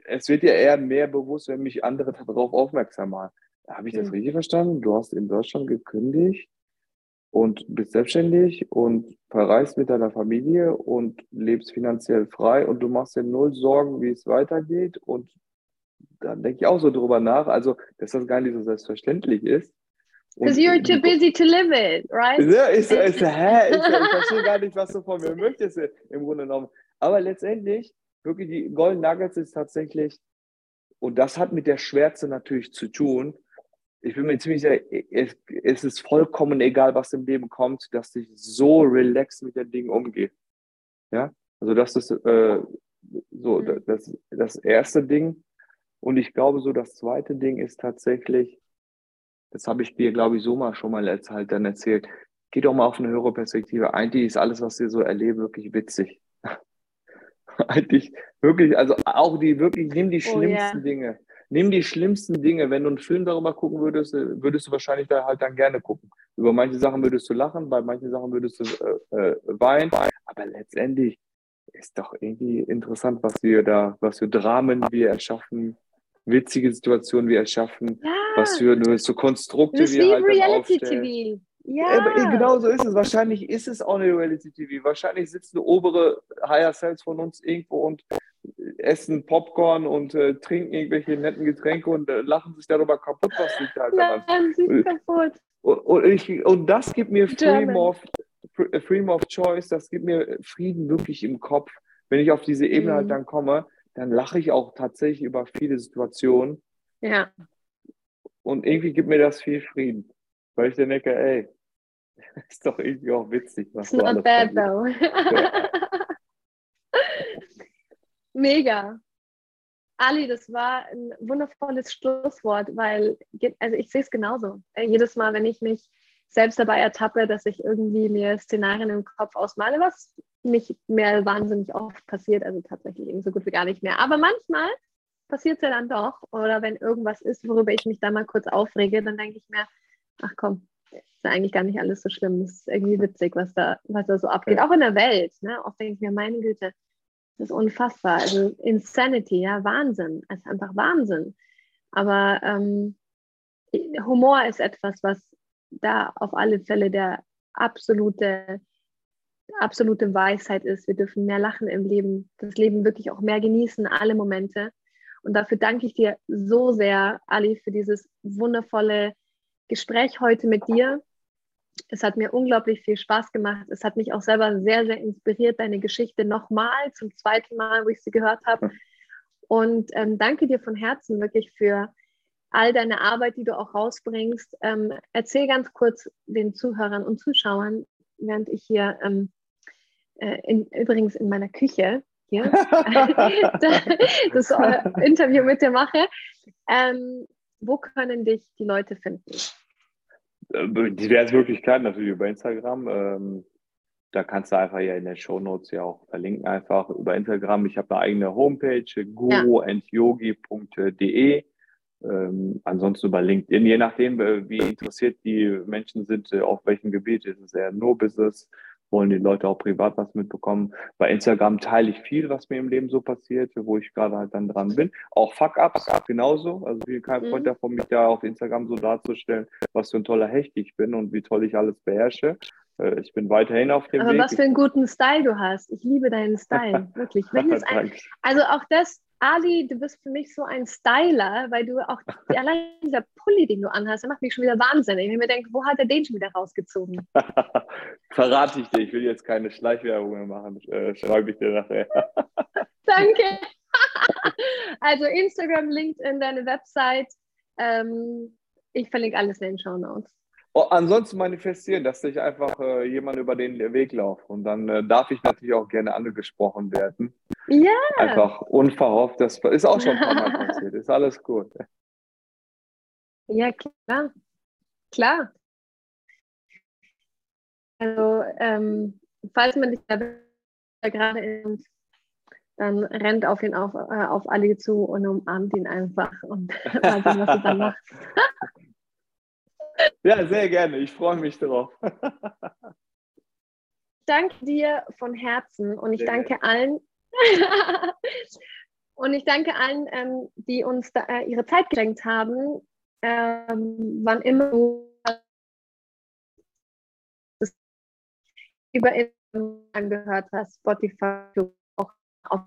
Es wird ja eher mehr bewusst, wenn mich andere darauf aufmerksam machen. Habe ich das mhm. richtig verstanden? Du hast in Deutschland gekündigt und bist selbstständig und verreist mit deiner Familie und lebst finanziell frei und du machst dir null Sorgen, wie es weitergeht. Und dann denke ich auch so drüber nach, also dass das gar nicht so selbstverständlich ist.
Because you're too busy to live it, right?
Ja, ich, ich, ich, hä? Ich, ich verstehe gar nicht, was du von mir möchtest im Grunde genommen. Aber letztendlich, wirklich, die Golden Nuggets ist tatsächlich, und das hat mit der Schwärze natürlich zu tun, ich bin mir ziemlich sicher, es, es, ist vollkommen egal, was im Leben kommt, dass ich so relaxed mit den Dingen umgehe. Ja, also das ist äh, so mhm. das, das erste Ding. Und ich glaube, so das zweite Ding ist tatsächlich, das habe ich dir, glaube ich, so mal schon mal halt dann erzählt. Geh doch mal auf eine höhere Perspektive. Eigentlich ist alles, was wir so erleben, wirklich witzig. Eigentlich wirklich, also auch die wirklich, nimm die schlimmsten oh, yeah. Dinge. Nimm die schlimmsten Dinge. Wenn du einen Film darüber gucken würdest, äh, würdest du wahrscheinlich da halt dann gerne gucken. Über manche Sachen würdest du lachen, bei manchen Sachen würdest du äh, äh, weinen. Aber letztendlich ist doch irgendwie interessant, was wir da, was für Dramen wir erschaffen, witzige Situationen wir erschaffen, ja. was für so Konstrukte das wir halt Reality aufstellen. TV. Ja. genau so ist es. Wahrscheinlich ist es auch eine Reality TV. Wahrscheinlich sitzen obere Higher Cells von uns irgendwo und essen Popcorn und äh, trinken irgendwelche netten Getränke und äh, lachen sich darüber kaputt, was sich da Lachen sich kaputt. Und, und, ich, und das gibt mir Freedom of, Freedom of Choice, das gibt mir Frieden wirklich im Kopf. Wenn ich auf diese Ebene halt mhm. halt dann komme, dann lache ich auch tatsächlich über viele Situationen.
Ja.
Und irgendwie gibt mir das viel Frieden. Weil ich dann denke, ey, ist doch irgendwie auch witzig. Was It's not bad though. Ja.
Mega. Ali, das war ein wundervolles Schlusswort, weil also ich sehe es genauso. Äh, jedes Mal, wenn ich mich selbst dabei ertappe, dass ich irgendwie mir Szenarien im Kopf ausmale, was nicht mehr wahnsinnig oft passiert, also tatsächlich so gut wie gar nicht mehr. Aber manchmal passiert es ja dann doch. Oder wenn irgendwas ist, worüber ich mich da mal kurz aufrege, dann denke ich mir, ach komm, ist ja eigentlich gar nicht alles so schlimm. Es ist irgendwie witzig, was da, was da so abgeht. Auch in der Welt. Ne? Oft denke ich mir, meine Güte, das ist unfassbar. Also Insanity, ja, Wahnsinn. Es ist einfach Wahnsinn. Aber ähm, Humor ist etwas, was da auf alle Fälle der absolute, absolute Weisheit ist. Wir dürfen mehr lachen im Leben, das Leben wirklich auch mehr genießen, alle Momente. Und dafür danke ich dir so sehr, Ali, für dieses wundervolle Gespräch heute mit dir. Es hat mir unglaublich viel Spaß gemacht. Es hat mich auch selber sehr, sehr inspiriert, deine Geschichte nochmal, zum zweiten Mal, wo ich sie gehört habe. Und ähm, danke dir von Herzen wirklich für all deine Arbeit, die du auch rausbringst. Ähm, erzähl ganz kurz den Zuhörern und Zuschauern, während ich hier ähm, äh, in, übrigens in meiner Küche hier das Interview mit dir mache. Ähm, wo können dich die Leute finden?
Äh, diverse Möglichkeiten, natürlich über Instagram. Ähm, da kannst du einfach ja in den Show Notes ja auch verlinken, einfach über Instagram. Ich habe eine eigene Homepage, guruandyogi.de. Ähm, ansonsten über LinkedIn, je nachdem, äh, wie interessiert die Menschen sind, äh, auf welchem Gebiet. Ist es eher nur Business wollen die Leute auch privat was mitbekommen. Bei Instagram teile ich viel, was mir im Leben so passiert, wo ich gerade halt dann dran bin. Auch Fuck-Ups genauso. Also ich bin kein Freund mhm. davon, mich da auf Instagram so darzustellen, was für ein toller Hecht ich bin und wie toll ich alles beherrsche. Äh, ich bin weiterhin auf dem
Aber
Weg.
Aber was für einen guten Style du hast. Ich liebe deinen Style, wirklich. Ein, also auch das, Ali, du bist für mich so ein Styler, weil du auch allein dieser Pulli, den du anhast, der macht mich schon wieder wahnsinnig. Wenn ich mir denke, wo hat er den schon wieder rausgezogen?
Verrate ich dir, ich will jetzt keine Schleichwerbung mehr machen, äh, schreibe ich dir nachher.
Danke. also Instagram, LinkedIn, deine Website. Ähm, ich verlinke alles in den Show Notes.
Oh, ansonsten manifestieren, dass ich einfach äh, jemand über den Weg laufe. Und dann äh, darf ich natürlich auch gerne angesprochen werden. Ja. Einfach unverhofft. Das ist auch schon ein paar Mal passiert. Ist alles gut.
Ja, klar. Klar. Also, ähm, falls man dich da gerade ist, dann rennt auf ihn auf, äh, auf Ali zu und umarmt ihn einfach und mal sehen, was du dann machst.
Ja, sehr gerne. Ich freue mich darauf.
danke dir von Herzen und ich sehr danke allen. und ich danke allen, ähm, die uns da, äh, ihre Zeit geschenkt haben, ähm, wann immer du über angehört hast, Spotify, auch auf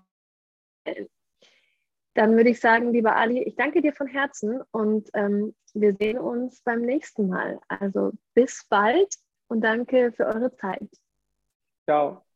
dann würde ich sagen, lieber Ali, ich danke dir von Herzen und ähm, wir sehen uns beim nächsten Mal. Also bis bald und danke für eure Zeit.
Ciao.